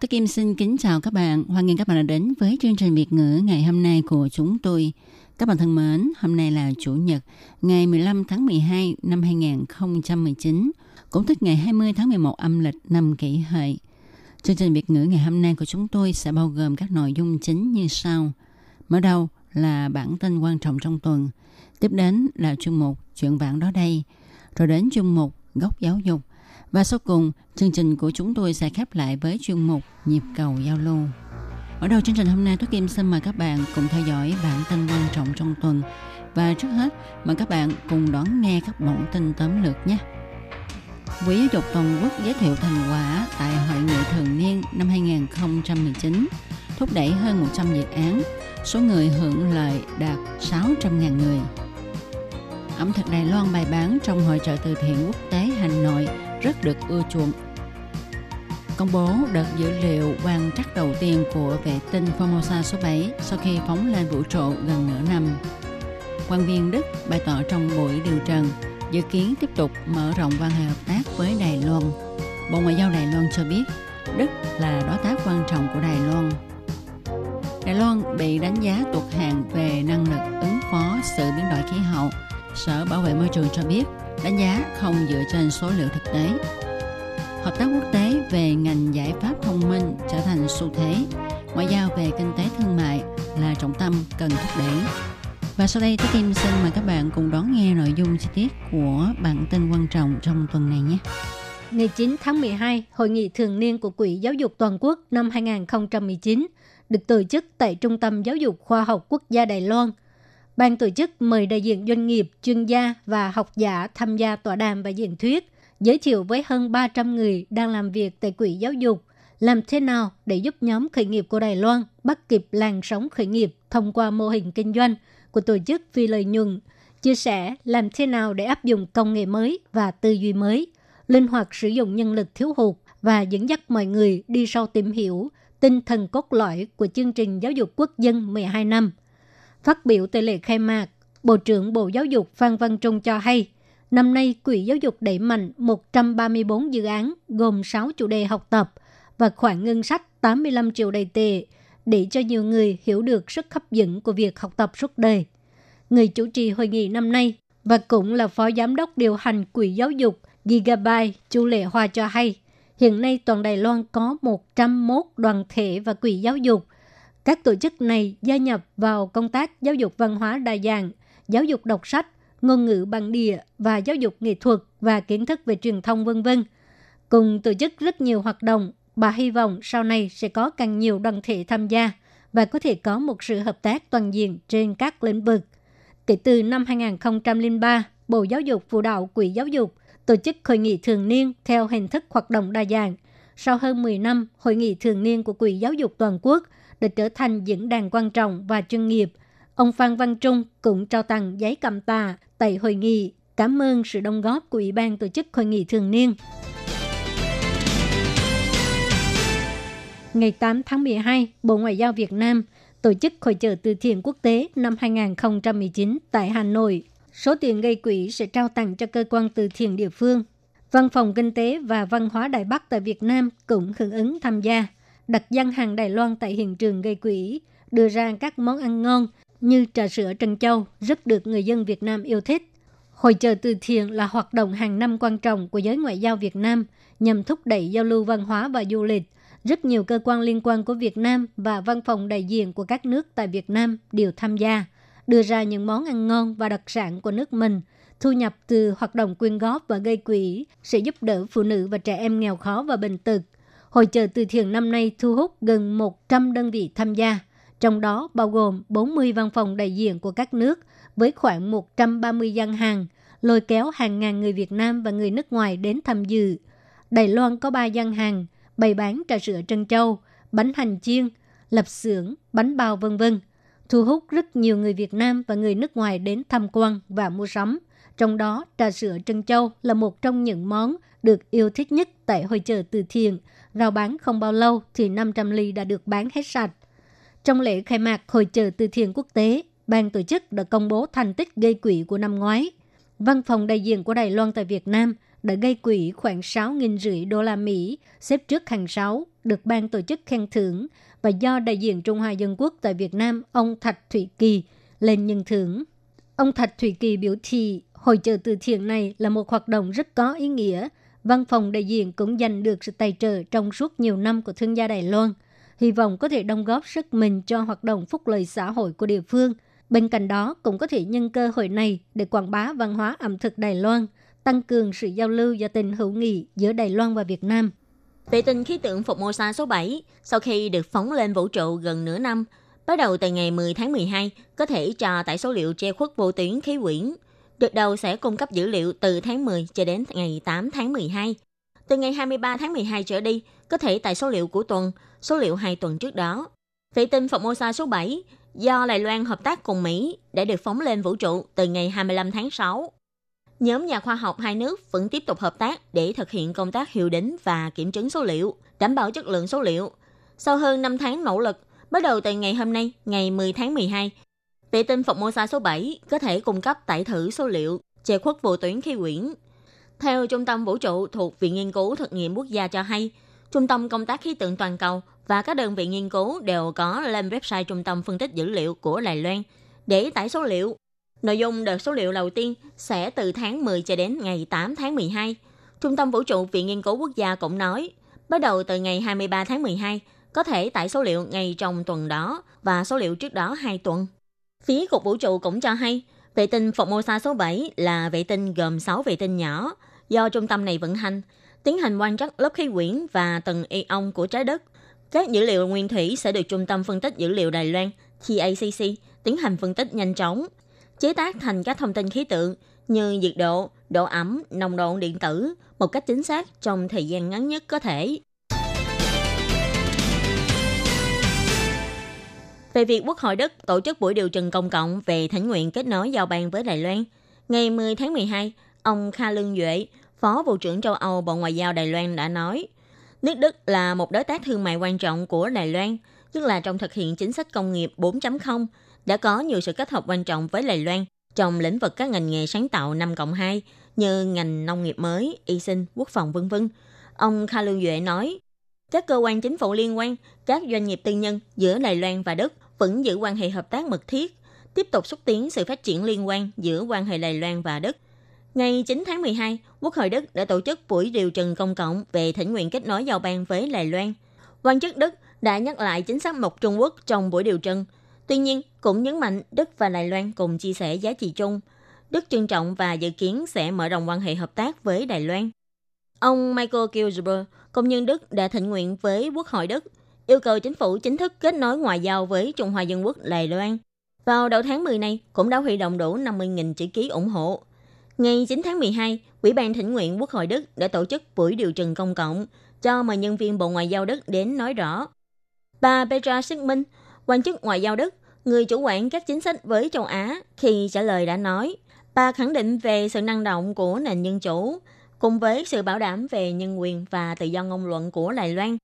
tôi Kim xin kính chào các bạn. Hoan nghênh các bạn đã đến với chương trình Việt ngữ ngày hôm nay của chúng tôi. Các bạn thân mến, hôm nay là Chủ nhật, ngày 15 tháng 12 năm 2019, cũng tức ngày 20 tháng 11 âm lịch năm kỷ hợi. Chương trình Việt ngữ ngày hôm nay của chúng tôi sẽ bao gồm các nội dung chính như sau. Mở đầu là bản tin quan trọng trong tuần, tiếp đến là chuyên mục chuyện vãng đó đây, rồi đến chuyên mục góc giáo dục, và sau cùng, chương trình của chúng tôi sẽ khép lại với chuyên mục nhịp cầu giao lưu. Ở đầu chương trình hôm nay, tôi Kim xin mời các bạn cùng theo dõi bản tin quan trọng trong tuần. Và trước hết, mời các bạn cùng đón nghe các bản tin tóm lược nhé. Quỹ giáo dục toàn quốc giới thiệu thành quả tại hội nghị thường niên năm 2019, thúc đẩy hơn 100 dự án, số người hưởng lợi đạt 600.000 người. Ẩm thực Đài Loan bày bán trong hội trợ từ thiện quốc tế Hà Nội rất được ưa chuộng. Công bố đợt dữ liệu quan trắc đầu tiên của vệ tinh Formosa số 7 sau khi phóng lên vũ trụ gần nửa năm. Quan viên Đức bày tỏ trong buổi điều trần, dự kiến tiếp tục mở rộng quan hệ hợp tác với Đài Loan. Bộ Ngoại giao Đài Loan cho biết, Đức là đối tác quan trọng của Đài Loan. Đài Loan bị đánh giá tuột hạng về năng lực ứng phó sự biến đổi khí hậu. Sở Bảo vệ môi trường cho biết đánh giá không dựa trên số liệu thực tế. Hợp tác quốc tế về ngành giải pháp thông minh trở thành xu thế. Ngoại giao về kinh tế thương mại là trọng tâm cần thúc đẩy. Và sau đây, Tôi Kim xin mời các bạn cùng đón nghe nội dung chi tiết của bản tin quan trọng trong tuần này nhé. Ngày 9 tháng 12, Hội nghị thường niên của Quỹ Giáo dục Toàn quốc năm 2019 được tổ chức tại Trung tâm Giáo dục Khoa học Quốc gia Đài Loan – Ban tổ chức mời đại diện doanh nghiệp, chuyên gia và học giả tham gia tọa đàm và diễn thuyết, giới thiệu với hơn 300 người đang làm việc tại Quỹ Giáo dục, làm thế nào để giúp nhóm khởi nghiệp của Đài Loan bắt kịp làn sóng khởi nghiệp thông qua mô hình kinh doanh của tổ chức phi lợi nhuận, chia sẻ làm thế nào để áp dụng công nghệ mới và tư duy mới, linh hoạt sử dụng nhân lực thiếu hụt và dẫn dắt mọi người đi sâu tìm hiểu tinh thần cốt lõi của chương trình giáo dục quốc dân 12 năm – Phát biểu tại lễ khai mạc, Bộ trưởng Bộ Giáo dục Phan Văn Trung cho hay, năm nay Quỹ Giáo dục đẩy mạnh 134 dự án gồm 6 chủ đề học tập và khoản ngân sách 85 triệu đầy tệ để cho nhiều người hiểu được sức hấp dẫn của việc học tập suốt đời. Người chủ trì hội nghị năm nay và cũng là phó giám đốc điều hành Quỹ Giáo dục Gigabyte Chu Lệ Hoa cho hay, hiện nay toàn Đài Loan có 101 đoàn thể và quỹ giáo dục các tổ chức này gia nhập vào công tác giáo dục văn hóa đa dạng, giáo dục đọc sách, ngôn ngữ bản địa và giáo dục nghệ thuật và kiến thức về truyền thông vân vân. Cùng tổ chức rất nhiều hoạt động, bà hy vọng sau này sẽ có càng nhiều đoàn thể tham gia và có thể có một sự hợp tác toàn diện trên các lĩnh vực. Kể từ năm 2003, Bộ Giáo dục phụ đạo Quỹ Giáo dục tổ chức hội nghị thường niên theo hình thức hoạt động đa dạng. Sau hơn 10 năm, hội nghị thường niên của Quỹ Giáo dục Toàn quốc để trở thành diễn đàn quan trọng và chuyên nghiệp. Ông Phan Văn Trung cũng trao tặng giấy cầm tà tại hội nghị cảm ơn sự đóng góp của Ủy ban tổ chức hội nghị thường niên. Ngày 8 tháng 12, Bộ Ngoại giao Việt Nam tổ chức hội trợ từ thiện quốc tế năm 2019 tại Hà Nội. Số tiền gây quỹ sẽ trao tặng cho cơ quan từ thiện địa phương. Văn phòng Kinh tế và Văn hóa Đài Bắc tại Việt Nam cũng hưởng ứng tham gia đặt gian hàng Đài Loan tại hiện trường gây quỹ, đưa ra các món ăn ngon như trà sữa Trân Châu rất được người dân Việt Nam yêu thích. Hội trợ từ thiện là hoạt động hàng năm quan trọng của giới ngoại giao Việt Nam nhằm thúc đẩy giao lưu văn hóa và du lịch. Rất nhiều cơ quan liên quan của Việt Nam và văn phòng đại diện của các nước tại Việt Nam đều tham gia, đưa ra những món ăn ngon và đặc sản của nước mình. Thu nhập từ hoạt động quyên góp và gây quỹ sẽ giúp đỡ phụ nữ và trẻ em nghèo khó và bệnh tật – Hội trợ từ thiện năm nay thu hút gần 100 đơn vị tham gia, trong đó bao gồm 40 văn phòng đại diện của các nước với khoảng 130 gian hàng, lôi kéo hàng ngàn người Việt Nam và người nước ngoài đến tham dự. Đài Loan có 3 gian hàng, bày bán trà sữa trân châu, bánh hành chiên, lập xưởng, bánh bao vân vân, thu hút rất nhiều người Việt Nam và người nước ngoài đến tham quan và mua sắm. Trong đó, trà sữa trân châu là một trong những món được yêu thích nhất tại hội chợ từ thiện. Rào bán không bao lâu thì 500 ly đã được bán hết sạch. Trong lễ khai mạc hội chợ từ thiện quốc tế, ban tổ chức đã công bố thành tích gây quỹ của năm ngoái. Văn phòng đại diện của Đài Loan tại Việt Nam đã gây quỹ khoảng 6.500 đô la Mỹ, xếp trước hàng 6, được ban tổ chức khen thưởng và do đại diện Trung Hoa Dân Quốc tại Việt Nam ông Thạch Thủy Kỳ lên nhân thưởng. Ông Thạch Thủy Kỳ biểu thị hội trợ từ thiện này là một hoạt động rất có ý nghĩa. Văn phòng đại diện cũng giành được sự tài trợ trong suốt nhiều năm của thương gia Đài Loan. Hy vọng có thể đóng góp sức mình cho hoạt động phúc lợi xã hội của địa phương. Bên cạnh đó, cũng có thể nhân cơ hội này để quảng bá văn hóa ẩm thực Đài Loan, tăng cường sự giao lưu và tình hữu nghị giữa Đài Loan và Việt Nam. Vệ tinh khí tượng phục mô sa số 7 sau khi được phóng lên vũ trụ gần nửa năm, bắt đầu từ ngày 10 tháng 12 có thể cho tải số liệu che khuất vô tuyến khí quyển đợt đầu sẽ cung cấp dữ liệu từ tháng 10 cho đến ngày 8 tháng 12. Từ ngày 23 tháng 12 trở đi, có thể tại số liệu của tuần, số liệu hai tuần trước đó. Vệ tinh Formosa số 7 do Đài Loan hợp tác cùng Mỹ đã được phóng lên vũ trụ từ ngày 25 tháng 6 nhóm nhà khoa học hai nước vẫn tiếp tục hợp tác để thực hiện công tác hiệu đính và kiểm chứng số liệu, đảm bảo chất lượng số liệu. Sau hơn 5 tháng nỗ lực, bắt đầu từ ngày hôm nay, ngày 10 tháng 12, vệ tinh Formosa số 7 có thể cung cấp tải thử số liệu che khuất vô tuyến khí quyển. Theo Trung tâm Vũ trụ thuộc Viện Nghiên cứu Thực nghiệm Quốc gia cho hay, Trung tâm Công tác Khí tượng Toàn cầu và các đơn vị nghiên cứu đều có lên website Trung tâm Phân tích Dữ liệu của Đài Loan để tải số liệu Nội dung đợt số liệu đầu tiên sẽ từ tháng 10 cho đến ngày 8 tháng 12. Trung tâm Vũ trụ Viện Nghiên cứu Quốc gia cũng nói, bắt đầu từ ngày 23 tháng 12, có thể tải số liệu ngay trong tuần đó và số liệu trước đó 2 tuần. Phía Cục Vũ trụ cũng cho hay, vệ tinh Formosa số 7 là vệ tinh gồm 6 vệ tinh nhỏ do trung tâm này vận hành, tiến hành quan trắc lớp khí quyển và tầng ion của trái đất. Các dữ liệu nguyên thủy sẽ được Trung tâm Phân tích Dữ liệu Đài Loan TACC tiến hành phân tích nhanh chóng chế tác thành các thông tin khí tượng như nhiệt độ, độ ẩm, nồng độ điện tử một cách chính xác trong thời gian ngắn nhất có thể. Về việc Quốc hội Đức tổ chức buổi điều trần công cộng về thỉnh nguyện kết nối giao ban với Đài Loan, ngày 10 tháng 12, ông Kha Lương Duệ, Phó Bộ trưởng châu Âu Bộ Ngoại giao Đài Loan đã nói, nước Đức là một đối tác thương mại quan trọng của Đài Loan, tức là trong thực hiện chính sách công nghiệp 4.0 đã có nhiều sự kết hợp quan trọng với Đài Loan trong lĩnh vực các ngành nghề sáng tạo 5 cộng 2 như ngành nông nghiệp mới, y sinh, quốc phòng v.v. Ông Kha Lương Duệ nói, các cơ quan chính phủ liên quan, các doanh nghiệp tư nhân giữa Đài Loan và Đức vẫn giữ quan hệ hợp tác mật thiết, tiếp tục xúc tiến sự phát triển liên quan giữa quan hệ Đài Loan và Đức. Ngày 9 tháng 12, Quốc hội Đức đã tổ chức buổi điều trần công cộng về thỉnh nguyện kết nối giao ban với Đài Loan. Quan chức Đức đã nhắc lại chính sách một Trung Quốc trong buổi điều trần, Tuy nhiên, cũng nhấn mạnh Đức và Đài Loan cùng chia sẻ giá trị chung. Đức trân trọng và dự kiến sẽ mở rộng quan hệ hợp tác với Đài Loan. Ông Michael Kilsberg, công nhân Đức đã thỉnh nguyện với Quốc hội Đức, yêu cầu chính phủ chính thức kết nối ngoại giao với Trung Hoa Dân Quốc Đài Loan. Vào đầu tháng 10 này, cũng đã huy động đủ 50.000 chữ ký ủng hộ. Ngày 9 tháng 12, Ủy ban thỉnh nguyện Quốc hội Đức đã tổ chức buổi điều trần công cộng cho mời nhân viên Bộ Ngoại giao Đức đến nói rõ. Bà Petra Sigmund, Quan chức ngoại giao Đức, người chủ quản các chính sách với châu Á, khi trả lời đã nói, bà khẳng định về sự năng động của nền dân chủ, cùng với sự bảo đảm về nhân quyền và tự do ngôn luận của Đài Loan.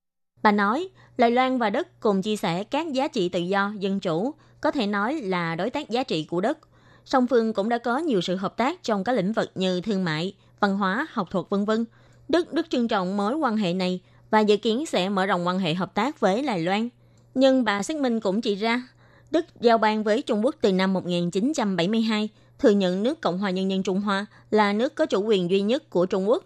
Bà nói, Đài Loan và Đức cùng chia sẻ các giá trị tự do, dân chủ, có thể nói là đối tác giá trị của Đức. Song phương cũng đã có nhiều sự hợp tác trong các lĩnh vực như thương mại, văn hóa, học thuật vân vân. Đức rất trân trọng mối quan hệ này và dự kiến sẽ mở rộng quan hệ hợp tác với Đài Loan. Nhưng bà xác minh cũng chỉ ra, Đức giao ban với Trung Quốc từ năm 1972, thừa nhận nước Cộng hòa Nhân dân Trung Hoa là nước có chủ quyền duy nhất của Trung Quốc.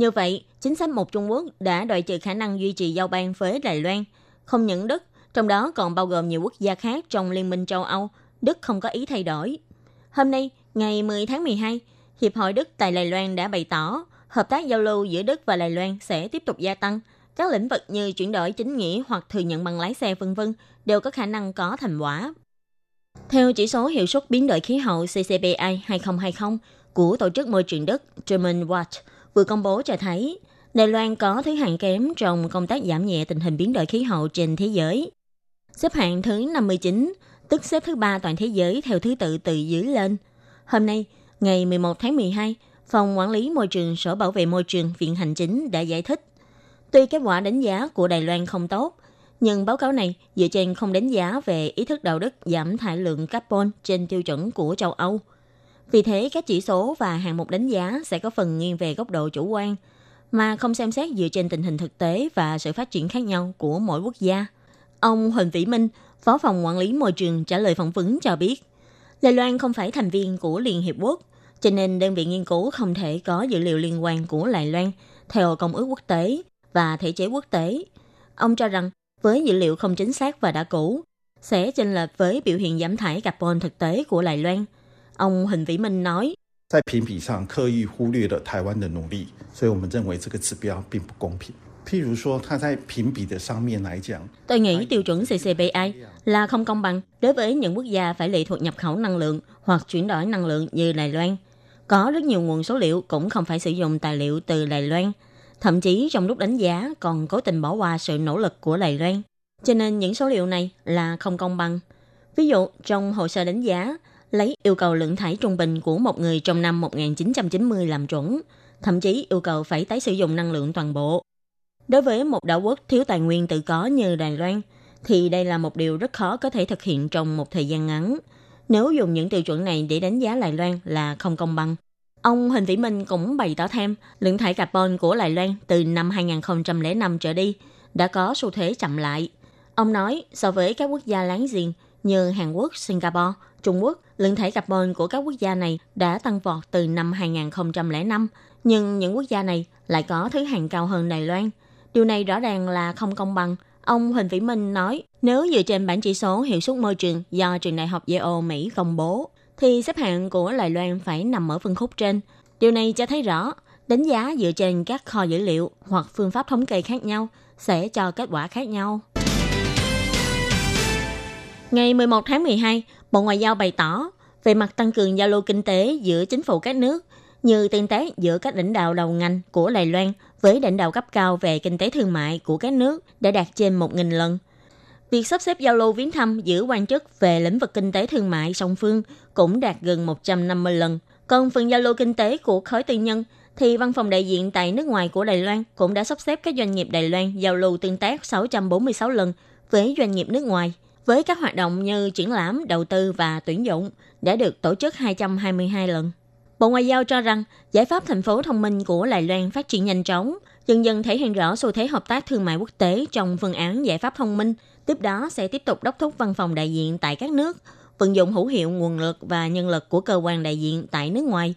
Như vậy, chính sách một Trung Quốc đã đòi trừ khả năng duy trì giao ban với Đài Loan. Không những Đức, trong đó còn bao gồm nhiều quốc gia khác trong Liên minh châu Âu, Đức không có ý thay đổi. Hôm nay, ngày 10 tháng 12, Hiệp hội Đức tại Đài Loan đã bày tỏ hợp tác giao lưu giữa Đức và Đài Loan sẽ tiếp tục gia tăng – các lĩnh vực như chuyển đổi chính nghĩa hoặc thừa nhận bằng lái xe vân vân đều có khả năng có thành quả. Theo chỉ số hiệu suất biến đổi khí hậu CCPI 2020 của Tổ chức Môi trường Đức German Watch vừa công bố cho thấy, Đài Loan có thứ hạng kém trong công tác giảm nhẹ tình hình biến đổi khí hậu trên thế giới. Xếp hạng thứ 59, tức xếp thứ ba toàn thế giới theo thứ tự từ dưới lên. Hôm nay, ngày 11 tháng 12, Phòng Quản lý Môi trường Sở Bảo vệ Môi trường Viện Hành Chính đã giải thích. Tuy kết quả đánh giá của Đài Loan không tốt, nhưng báo cáo này dựa trên không đánh giá về ý thức đạo đức giảm thải lượng carbon trên tiêu chuẩn của châu Âu. Vì thế, các chỉ số và hạng mục đánh giá sẽ có phần nghiêng về góc độ chủ quan, mà không xem xét dựa trên tình hình thực tế và sự phát triển khác nhau của mỗi quốc gia. Ông Huỳnh Vĩ Minh, Phó phòng quản lý môi trường trả lời phỏng vấn cho biết, Đài Loan không phải thành viên của Liên Hiệp Quốc, cho nên đơn vị nghiên cứu không thể có dữ liệu liên quan của Đài Loan theo công ước quốc tế và thể chế quốc tế. Ông cho rằng với dữ liệu không chính xác và đã cũ, sẽ chênh lệch với biểu hiện giảm thải carbon thực tế của Đài Loan. Ông Huỳnh Vĩ Minh nói, 在评比上刻意忽略了台湾的努力，所以我们认为这个指标并不公平。譬如说，它在评比的上面来讲，tôi nghĩ tiêu chuẩn CCBI là không công bằng đối với những quốc gia phải lệ thuộc nhập khẩu năng lượng hoặc chuyển đổi năng lượng như Đài Loan. Có rất nhiều nguồn số liệu cũng không phải sử dụng tài liệu từ Đài Loan. Thậm chí trong lúc đánh giá còn cố tình bỏ qua sự nỗ lực của Đài Loan. Cho nên những số liệu này là không công bằng. Ví dụ, trong hồ sơ đánh giá, lấy yêu cầu lượng thải trung bình của một người trong năm 1990 làm chuẩn, thậm chí yêu cầu phải tái sử dụng năng lượng toàn bộ. Đối với một đảo quốc thiếu tài nguyên tự có như Đài Loan, thì đây là một điều rất khó có thể thực hiện trong một thời gian ngắn. Nếu dùng những tiêu chuẩn này để đánh giá Đài Loan là không công bằng. Ông Huỳnh Vĩ Minh cũng bày tỏ thêm lượng thải carbon của Đài Loan từ năm 2005 trở đi đã có xu thế chậm lại. Ông nói so với các quốc gia láng giềng như Hàn Quốc, Singapore, Trung Quốc, lượng thải carbon của các quốc gia này đã tăng vọt từ năm 2005, nhưng những quốc gia này lại có thứ hạng cao hơn Đài Loan. Điều này rõ ràng là không công bằng. Ông Huỳnh Vĩ Minh nói, nếu dựa trên bản chỉ số hiệu suất môi trường do trường đại học Yale Mỹ công bố, thì xếp hạng của Đài Loan phải nằm ở phân khúc trên. Điều này cho thấy rõ, đánh giá dựa trên các kho dữ liệu hoặc phương pháp thống kê khác nhau sẽ cho kết quả khác nhau. Ngày 11 tháng 12, Bộ Ngoại giao bày tỏ về mặt tăng cường giao lưu kinh tế giữa chính phủ các nước như tương tác giữa các lãnh đạo đầu ngành của Đài Loan với lãnh đạo cấp cao về kinh tế thương mại của các nước đã đạt trên 1.000 lần. Việc sắp xếp giao lưu viếng thăm giữa quan chức về lĩnh vực kinh tế thương mại song phương cũng đạt gần 150 lần. Còn phần giao lưu kinh tế của khối tư nhân thì văn phòng đại diện tại nước ngoài của Đài Loan cũng đã sắp xếp các doanh nghiệp Đài Loan giao lưu tương tác 646 lần với doanh nghiệp nước ngoài với các hoạt động như triển lãm, đầu tư và tuyển dụng đã được tổ chức 222 lần. Bộ Ngoại giao cho rằng giải pháp thành phố thông minh của Đài Loan phát triển nhanh chóng, dần dần thể hiện rõ xu thế hợp tác thương mại quốc tế trong phương án giải pháp thông minh. Tiếp đó sẽ tiếp tục đốc thúc văn phòng đại diện tại các nước, vận dụng hữu hiệu nguồn lực và nhân lực của cơ quan đại diện tại nước ngoài,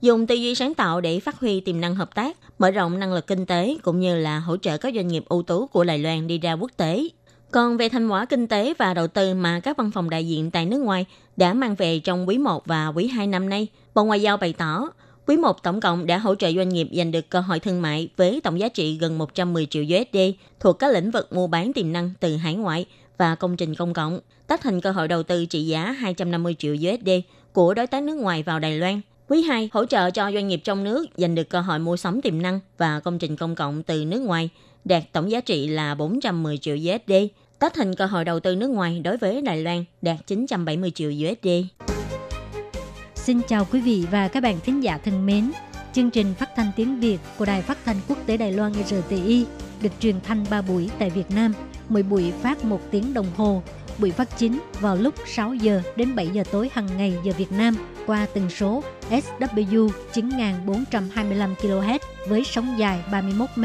dùng tư duy sáng tạo để phát huy tiềm năng hợp tác, mở rộng năng lực kinh tế cũng như là hỗ trợ các doanh nghiệp ưu tú của Đài Loan đi ra quốc tế. Còn về thành quả kinh tế và đầu tư mà các văn phòng đại diện tại nước ngoài đã mang về trong quý 1 và quý 2 năm nay, Bộ Ngoại giao bày tỏ, quý 1 tổng cộng đã hỗ trợ doanh nghiệp giành được cơ hội thương mại với tổng giá trị gần 110 triệu USD thuộc các lĩnh vực mua bán tiềm năng từ hải ngoại và công trình công cộng, tác thành cơ hội đầu tư trị giá 250 triệu USD của đối tác nước ngoài vào Đài Loan. Quý 2 hỗ trợ cho doanh nghiệp trong nước giành được cơ hội mua sắm tiềm năng và công trình công cộng từ nước ngoài, đạt tổng giá trị là 410 triệu USD tác thành cơ hội đầu tư nước ngoài đối với Đài Loan đạt 970 triệu USD. Xin chào quý vị và các bạn thính giả thân mến. Chương trình phát thanh tiếng Việt của Đài Phát thanh Quốc tế Đài Loan RTI được truyền thanh 3 buổi tại Việt Nam, mỗi buổi phát 1 tiếng đồng hồ. Buổi phát chính vào lúc 6 giờ đến 7 giờ tối hàng ngày giờ Việt Nam qua tần số SW 9425 kHz với sóng dài 31 m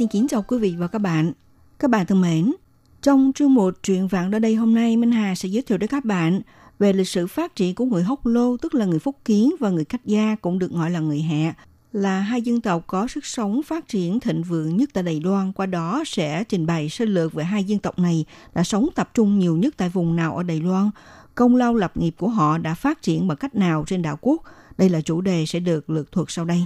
Xin kính chào quý vị và các bạn. Các bạn thân mến, trong chương một truyện vạn ở đây hôm nay, Minh Hà sẽ giới thiệu đến các bạn về lịch sử phát triển của người Hốc Lô, tức là người Phúc Kiến và người Cách Gia cũng được gọi là người Hạ, là hai dân tộc có sức sống phát triển thịnh vượng nhất tại Đài Loan. Qua đó sẽ trình bày sơ lược về hai dân tộc này đã sống tập trung nhiều nhất tại vùng nào ở Đài Loan, công lao lập nghiệp của họ đã phát triển bằng cách nào trên đảo quốc. Đây là chủ đề sẽ được lược thuật sau đây.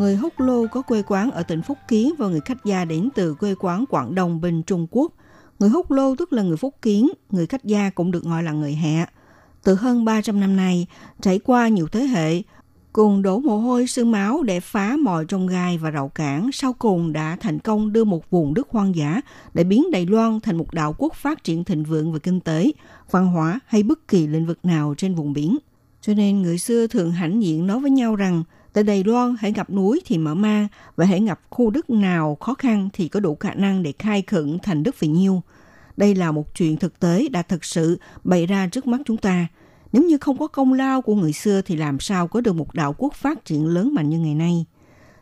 Người Húc Lô có quê quán ở tỉnh Phúc Kiến và người khách gia đến từ quê quán Quảng Đông bên Trung Quốc. Người Húc Lô tức là người Phúc Kiến, người khách gia cũng được gọi là người Hạ. Từ hơn 300 năm nay, trải qua nhiều thế hệ, cùng đổ mồ hôi sương máu để phá mọi trong gai và rào cản, sau cùng đã thành công đưa một vùng đất hoang dã để biến Đài Loan thành một đảo quốc phát triển thịnh vượng về kinh tế, văn hóa hay bất kỳ lĩnh vực nào trên vùng biển. Cho nên người xưa thường hãnh diện nói với nhau rằng tại Đài Loan hãy gặp núi thì mở mang và hãy gặp khu đất nào khó khăn thì có đủ khả năng để khai khẩn thành đất vì nhiêu. Đây là một chuyện thực tế đã thực sự bày ra trước mắt chúng ta. Nếu như không có công lao của người xưa thì làm sao có được một đạo quốc phát triển lớn mạnh như ngày nay.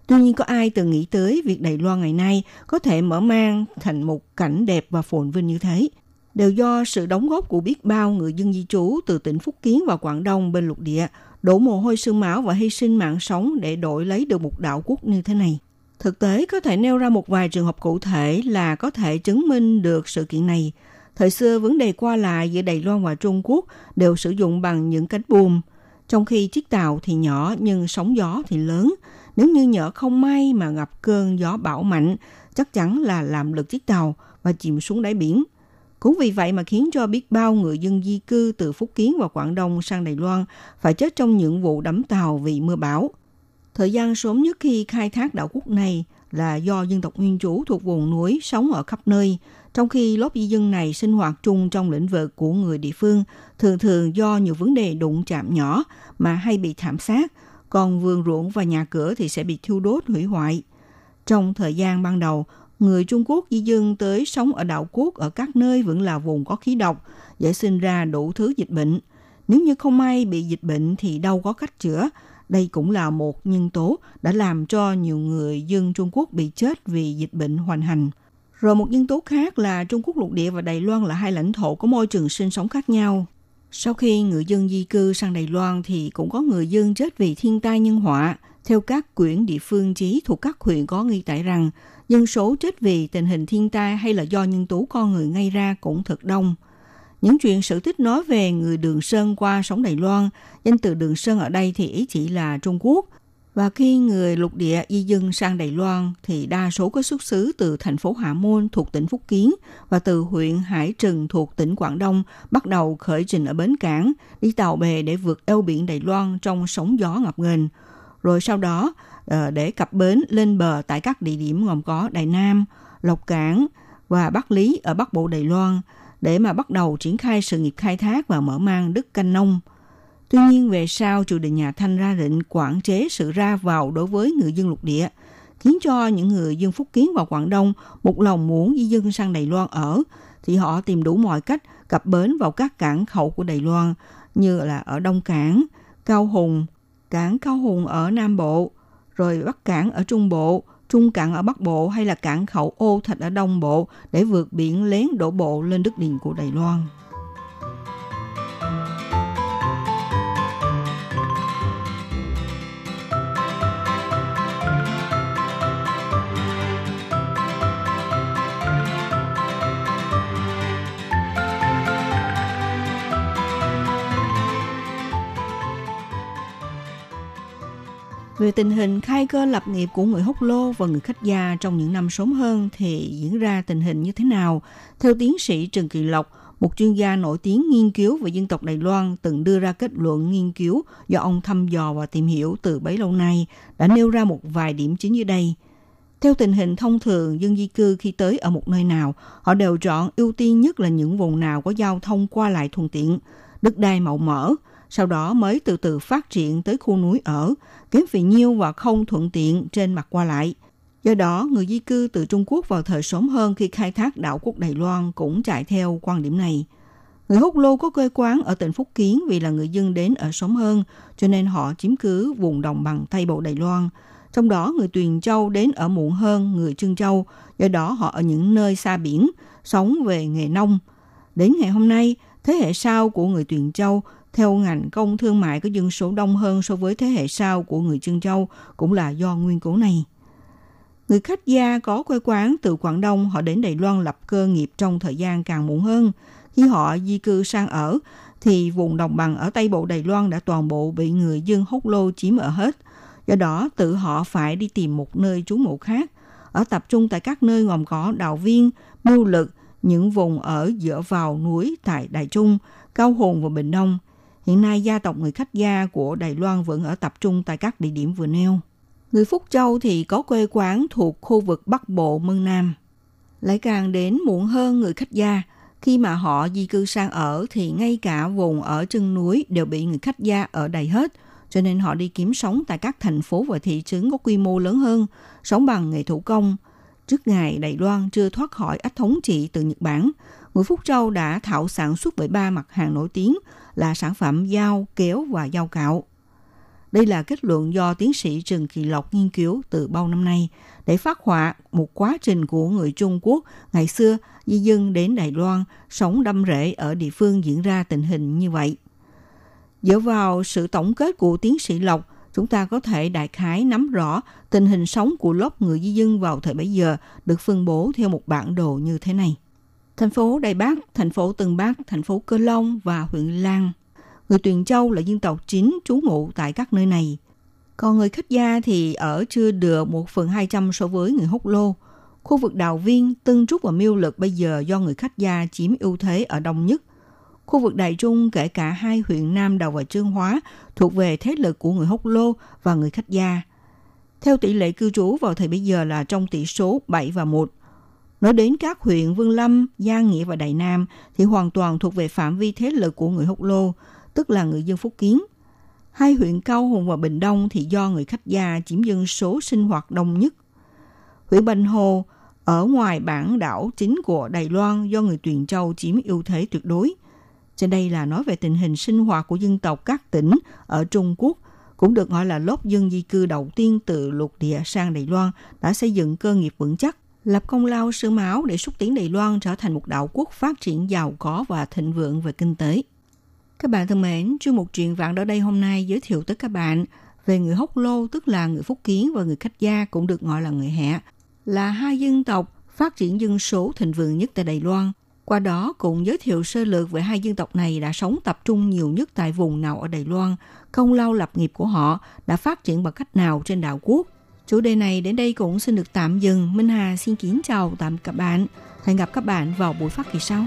Tuy nhiên có ai từng nghĩ tới việc Đài Loan ngày nay có thể mở mang thành một cảnh đẹp và phồn vinh như thế. Đều do sự đóng góp của biết bao người dân di trú từ tỉnh Phúc Kiến và Quảng Đông bên lục địa, đổ mồ hôi sương máu và hy sinh mạng sống để đổi lấy được một đạo quốc như thế này. Thực tế có thể nêu ra một vài trường hợp cụ thể là có thể chứng minh được sự kiện này. Thời xưa vấn đề qua lại giữa Đài Loan và Trung Quốc đều sử dụng bằng những cánh buồm, trong khi chiếc tàu thì nhỏ nhưng sóng gió thì lớn. Nếu như nhỡ không may mà gặp cơn gió bão mạnh, chắc chắn là làm lật chiếc tàu và chìm xuống đáy biển. Cũng vì vậy mà khiến cho biết bao người dân di cư từ Phúc Kiến và Quảng Đông sang Đài Loan phải chết trong những vụ đắm tàu vì mưa bão. Thời gian sớm nhất khi khai thác đảo quốc này là do dân tộc nguyên chủ thuộc vùng núi sống ở khắp nơi, trong khi lớp di dân này sinh hoạt chung trong lĩnh vực của người địa phương, thường thường do nhiều vấn đề đụng chạm nhỏ mà hay bị thảm sát, còn vườn ruộng và nhà cửa thì sẽ bị thiêu đốt hủy hoại. Trong thời gian ban đầu, người Trung Quốc di dân tới sống ở đảo quốc ở các nơi vẫn là vùng có khí độc, dễ sinh ra đủ thứ dịch bệnh. Nếu như không may bị dịch bệnh thì đâu có cách chữa. Đây cũng là một nhân tố đã làm cho nhiều người dân Trung Quốc bị chết vì dịch bệnh hoành hành. Rồi một nhân tố khác là Trung Quốc lục địa và Đài Loan là hai lãnh thổ có môi trường sinh sống khác nhau. Sau khi người dân di cư sang Đài Loan thì cũng có người dân chết vì thiên tai nhân họa. Theo các quyển địa phương chí thuộc các huyện có ghi tải rằng dân số chết vì tình hình thiên tai hay là do nhân tố con người gây ra cũng thật đông. Những chuyện sự tích nói về người Đường Sơn qua sống Đài Loan, danh từ Đường Sơn ở đây thì ý chỉ là Trung Quốc. Và khi người lục địa di dân sang Đài Loan thì đa số có xuất xứ từ thành phố Hạ Môn thuộc tỉnh Phúc Kiến và từ huyện Hải Trừng thuộc tỉnh Quảng Đông bắt đầu khởi trình ở bến cảng, đi tàu bè để vượt eo biển Đài Loan trong sóng gió ngập nghềnh Rồi sau đó Ờ, để cập bến lên bờ tại các địa điểm gồm có Đài Nam, Lộc Cảng và Bắc Lý ở Bắc Bộ Đài Loan. để mà bắt đầu triển khai sự nghiệp khai thác và mở mang đất canh nông. Tuy nhiên về sau triều đình nhà Thanh ra định quản chế sự ra vào đối với người dân lục địa, khiến cho những người dân Phúc Kiến và Quảng Đông một lòng muốn di dân sang Đài Loan ở, thì họ tìm đủ mọi cách cập bến vào các cảng khẩu của Đài Loan như là ở Đông Cảng, Cao Hùng, cảng Cao Hùng ở Nam Bộ, rồi Bắc Cảng ở Trung Bộ, Trung Cảng ở Bắc Bộ hay là cảng khẩu Ô Thạch ở Đông Bộ để vượt biển lén đổ bộ lên đất liền của Đài Loan. Về tình hình khai cơ lập nghiệp của người hốc lô và người khách gia trong những năm sớm hơn thì diễn ra tình hình như thế nào? Theo tiến sĩ Trần Kỳ Lộc, một chuyên gia nổi tiếng nghiên cứu về dân tộc Đài Loan từng đưa ra kết luận nghiên cứu do ông thăm dò và tìm hiểu từ bấy lâu nay đã nêu ra một vài điểm chính như đây. Theo tình hình thông thường, dân di cư khi tới ở một nơi nào, họ đều chọn ưu tiên nhất là những vùng nào có giao thông qua lại thuận tiện, đất đai màu mỡ, sau đó mới từ từ phát triển tới khu núi ở, kém vì nhiêu và không thuận tiện trên mặt qua lại. Do đó, người di cư từ Trung Quốc vào thời sớm hơn khi khai thác đảo quốc Đài Loan cũng chạy theo quan điểm này. Người Húc Lô có quê quán ở tỉnh Phúc Kiến vì là người dân đến ở sớm hơn, cho nên họ chiếm cứ vùng đồng bằng Tây Bộ Đài Loan. Trong đó, người Tuyền Châu đến ở muộn hơn người Trương Châu, do đó họ ở những nơi xa biển, sống về nghề nông. Đến ngày hôm nay, thế hệ sau của người Tuyền Châu theo ngành công thương mại có dân số đông hơn so với thế hệ sau của người Trân Châu cũng là do nguyên cố này. Người khách gia có quê quán từ Quảng Đông họ đến Đài Loan lập cơ nghiệp trong thời gian càng muộn hơn. Khi họ di cư sang ở, thì vùng đồng bằng ở Tây Bộ Đài Loan đã toàn bộ bị người dân hốt lô chiếm ở hết. Do đó, tự họ phải đi tìm một nơi trú ngụ khác, ở tập trung tại các nơi gồm có đào viên, mưu lực, những vùng ở giữa vào núi tại Đài Trung, Cao Hùng và Bình Đông. Hiện nay, gia tộc người khách gia của Đài Loan vẫn ở tập trung tại các địa điểm vừa nêu. Người Phúc Châu thì có quê quán thuộc khu vực Bắc Bộ Mân Nam. Lại càng đến muộn hơn người khách gia, khi mà họ di cư sang ở thì ngay cả vùng ở chân núi đều bị người khách gia ở đầy hết, cho nên họ đi kiếm sống tại các thành phố và thị trấn có quy mô lớn hơn, sống bằng nghề thủ công. Trước ngày Đài Loan chưa thoát khỏi ách thống trị từ Nhật Bản, người Phúc Châu đã thảo sản xuất bởi ba mặt hàng nổi tiếng là sản phẩm dao, kéo và dao cạo. Đây là kết luận do tiến sĩ Trần Kỳ Lộc nghiên cứu từ bao năm nay để phát họa một quá trình của người Trung Quốc ngày xưa di dân đến Đài Loan sống đâm rễ ở địa phương diễn ra tình hình như vậy. Dựa vào sự tổng kết của tiến sĩ Lộc, chúng ta có thể đại khái nắm rõ tình hình sống của lớp người di dân vào thời bấy giờ được phân bố theo một bản đồ như thế này. Thành phố Đài Bắc, thành phố Tân Bắc, thành phố Cơ Long và huyện Lan. Người Tuyền Châu là dân tộc chính trú ngụ tại các nơi này. Còn người khách gia thì ở chưa được 1 phần 200 so với người Húc Lô. Khu vực Đào Viên, Tân Trúc và Miêu Lực bây giờ do người khách gia chiếm ưu thế ở đông nhất. Khu vực Đại Trung kể cả hai huyện Nam Đào và Trương Hóa thuộc về thế lực của người Húc Lô và người khách gia. Theo tỷ lệ cư trú vào thời bây giờ là trong tỷ số 7 và 1. Nói đến các huyện Vương Lâm, Gia Nghĩa và Đại Nam thì hoàn toàn thuộc về phạm vi thế lực của người Húc Lô, tức là người dân Phúc Kiến. Hai huyện Cao Hùng và Bình Đông thì do người khách gia chiếm dân số sinh hoạt đông nhất. Huyện Bình Hồ ở ngoài bản đảo chính của Đài Loan do người Tuyền Châu chiếm ưu thế tuyệt đối. Trên đây là nói về tình hình sinh hoạt của dân tộc các tỉnh ở Trung Quốc, cũng được gọi là lớp dân di cư đầu tiên từ lục địa sang Đài Loan đã xây dựng cơ nghiệp vững chắc lập công lao sương máu để xúc tiến Đài Loan trở thành một đạo quốc phát triển giàu có và thịnh vượng về kinh tế. Các bạn thân mến, chuyên mục truyện vạn ở đây hôm nay giới thiệu tới các bạn về người Hốc Lô tức là người Phúc Kiến và người Khách Gia cũng được gọi là người Hẹ, là hai dân tộc phát triển dân số thịnh vượng nhất tại Đài Loan. Qua đó cũng giới thiệu sơ lược về hai dân tộc này đã sống tập trung nhiều nhất tại vùng nào ở Đài Loan, công lao lập nghiệp của họ đã phát triển bằng cách nào trên đảo quốc Chủ đề này đến đây cũng xin được tạm dừng. Minh Hà xin kính chào tạm các bạn. Hẹn gặp các bạn vào buổi phát kỳ sau.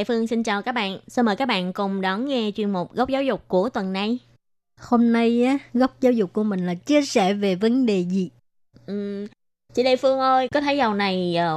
Lệ Phương xin chào các bạn. Xin mời các bạn cùng đón nghe chuyên mục Góc Giáo dục của tuần này. Hôm nay á, góc giáo dục của mình là chia sẻ về vấn đề gì? Ừm, chị Lệ Phương ơi, có thấy dạo này ờ,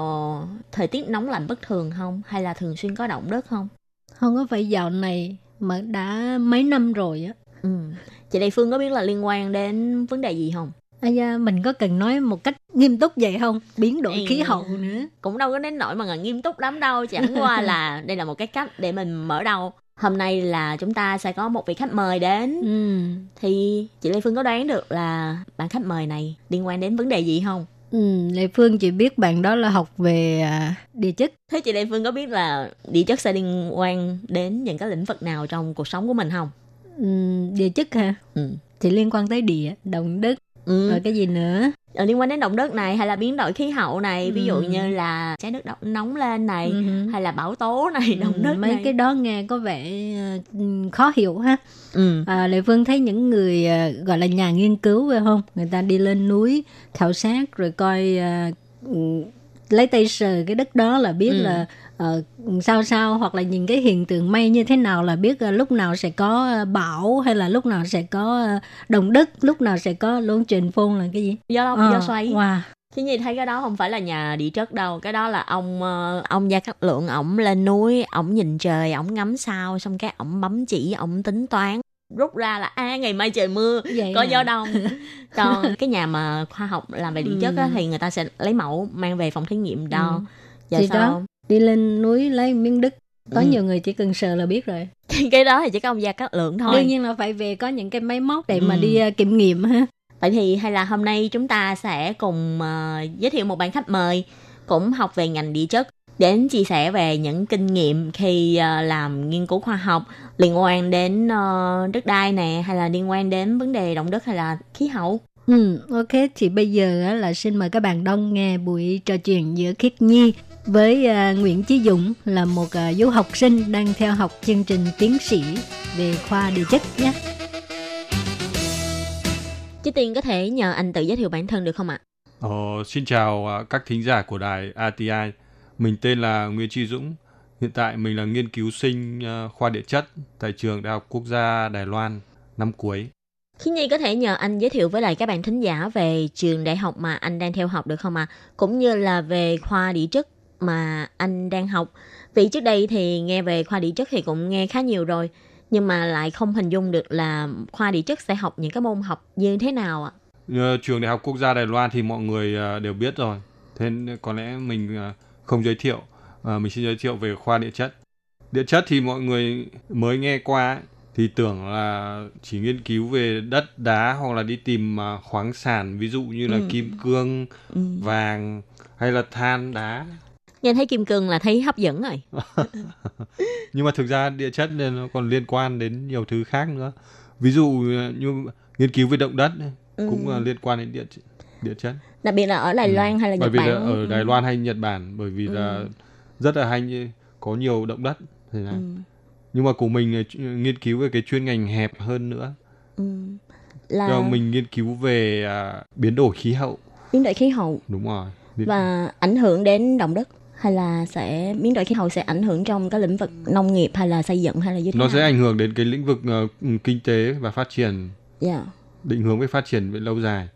thời tiết nóng lạnh bất thường không? Hay là thường xuyên có động đất không? Không có phải dạo này mà đã mấy năm rồi á. Ừm, Chị Lệ Phương có biết là liên quan đến vấn đề gì không? Ây da, mình có cần nói một cách nghiêm túc vậy không? Biến đổi Ừ. khí hậu nữa. cũng đâu có đến nỗi mà nghiêm túc lắm đâu chẳng qua là đây là một cái cách để mình mở đầu hôm nay là chúng ta sẽ có một vị khách mời đến Ừ. thì chị Lê Phương có đoán được là bạn khách mời này liên quan đến vấn đề gì không Ừ, Lệ Phương chỉ biết bạn đó là học về à, địa chất. thế chị Lê Phương có biết là địa chất sẽ liên quan đến những cái lĩnh vực nào trong cuộc sống của mình không Ừ, địa chất hả? ừ. Thì liên quan tới địa, động đất, Ừ. rồi cái gì nữa? Ờ, liên quan đến động đất này hay là biến đổi khí hậu này ví dụ Ừ. như là trái đo- nóng lên này Ừ. hay là bão tố này động Ừ, đất mấy này cái đó nghe có vẻ ừ, khó hiểu ha. ừ. À, Lệ Phương thấy những người ờ, gọi là nhà nghiên cứu phải không? Người ta đi lên núi khảo sát rồi coi ừ, lấy tay sờ cái đất đó là biết Ừ. là ờ, sao sao hoặc là nhìn cái hiện tượng mây như thế nào là biết ờ, lúc nào sẽ có ờ, bão hay là lúc nào sẽ có ờ, động đất, lúc nào sẽ có luân truyền phôn là cái gì? do Ờ, do xoáy Wow. Nhìn thấy cái đó không phải là nhà địa chất đâu Cái đó là ông ông Gia Cát Lượng Ổng lên núi, ổng nhìn trời, ổng ngắm sao Xong cái ổng bấm chỉ, ổng tính toán Rút ra là à ngày mai trời mưa Vậy Có à? gió đông Còn cái nhà mà khoa học làm về địa chất á, Ừ. Thì người ta sẽ lấy mẫu mang về phòng thí nghiệm đo Ừ. Giờ Thì sao đó. Đi lên núi lấy miếng đất. Có Ừ. nhiều người chỉ cần sờ là biết rồi. Cái đó thì chỉ có ông Gia Cát Lượng thôi Đương nhiên là phải về có những cái máy móc để mà Ừ. đi ờ, kiểm nghiệm ha. Vậy thì hay là hôm nay chúng ta sẽ cùng ờ, giới thiệu một bạn khách mời cũng học về ngành địa chất đến chia sẻ về những kinh nghiệm khi ờ, làm nghiên cứu khoa học liên quan đến ờ, đất đai nè hay là liên quan đến vấn đề động đất hay là khí hậu. Ừ, ok, thì bây giờ là xin mời các bạn đông nghe buổi trò chuyện giữa Khiết Nhi với à, Nguyễn Chí Dũng là một à, du học sinh đang theo học chương trình tiến sĩ về khoa địa chất nhé. Chí Tiên có thể nhờ anh tự giới thiệu bản thân được không ạ? Ờ, xin chào à, các thính giả của đài RTI. Mình tên là Nguyễn Tri Dũng. Hiện tại mình là nghiên cứu sinh à, khoa địa chất tại trường Đại học Quốc gia Đài Loan năm cuối. Khi Nhi có thể nhờ anh giới thiệu với lại các bạn thính giả về trường đại học mà anh đang theo học được không ạ? Cũng như là về khoa địa chất mà anh đang học. Vì trước đây thì nghe về khoa địa chất thì cũng nghe khá nhiều rồi. Nhưng mà lại không hình dung được là khoa địa chất sẽ học những cái môn học như thế nào ạ? Ờ, trường Đại học Quốc gia Đài Loan thì mọi người à, đều biết rồi. Thế có lẽ mình à, không giới thiệu. Mình xin giới thiệu về khoa địa chất. Địa chất thì mọi người mới nghe qua ấy, thì tưởng là chỉ nghiên cứu về đất đá hoặc là đi tìm khoáng sản ví dụ như là Ừ. kim cương, Ừ. vàng hay là than đá Nghe thấy kim cương là thấy hấp dẫn rồi. nhưng mà thực ra địa chất thì nó còn liên quan đến nhiều thứ khác nữa ví dụ ờ, như nghiên cứu về động đất Ừ. cũng là liên quan đến địa địa chất Đặc biệt là ở Đài Ừ. Loan hay là bởi Nhật vì là Bản. ở Đài Loan hay Nhật Bản bởi vì là Ừ. rất là hay có nhiều động đất thế này. Ừ. nhưng mà của mình là nghiên cứu về cái chuyên ngành hẹp hơn nữa Ừ. Là Rồi mình nghiên cứu về à, biến đổi khí hậu biến đổi khí hậu đúng rồi và ảnh hưởng đến động đất hay là sẽ biến đổi khí hậu sẽ ảnh hưởng trong cái lĩnh vực nông nghiệp hay là xây dựng hay là như thế nó nào? sẽ ảnh hưởng đến cái lĩnh vực ờ, kinh tế và phát triển Dạ. định hướng về phát triển về lâu dài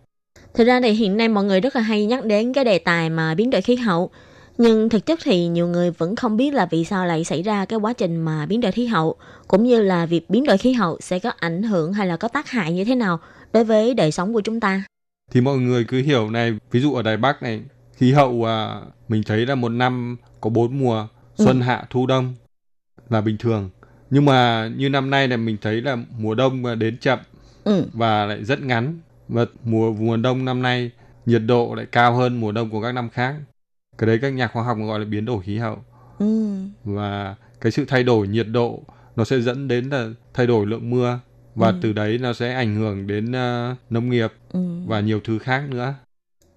Thực ra thì hiện nay mọi người rất là hay nhắc đến cái đề tài mà biến đổi khí hậu. Nhưng thực chất thì nhiều người vẫn không biết là vì sao lại xảy ra cái quá trình mà biến đổi khí hậu, cũng như là việc biến đổi khí hậu sẽ có ảnh hưởng hay là có tác hại như thế nào đối với đời sống của chúng ta. thì mọi người cứ hiểu này ví dụ ở đài bắc này khí hậu à, mình thấy là một năm có bốn mùa xuân hạ thu đông là bình thường nhưng mà như năm nay là mình thấy là mùa đông mà đến chậm Ừ. và lại rất ngắn và mùa mùa đông năm nay nhiệt độ lại cao hơn mùa đông của các năm khác cái đấy các nhà khoa học gọi là biến đổi khí hậu Ừ. và cái sự thay đổi nhiệt độ nó sẽ dẫn đến là thay đổi lượng mưa và Ừ. từ đấy nó sẽ ảnh hưởng đến ờ, nông nghiệp Ừ. và nhiều thứ khác nữa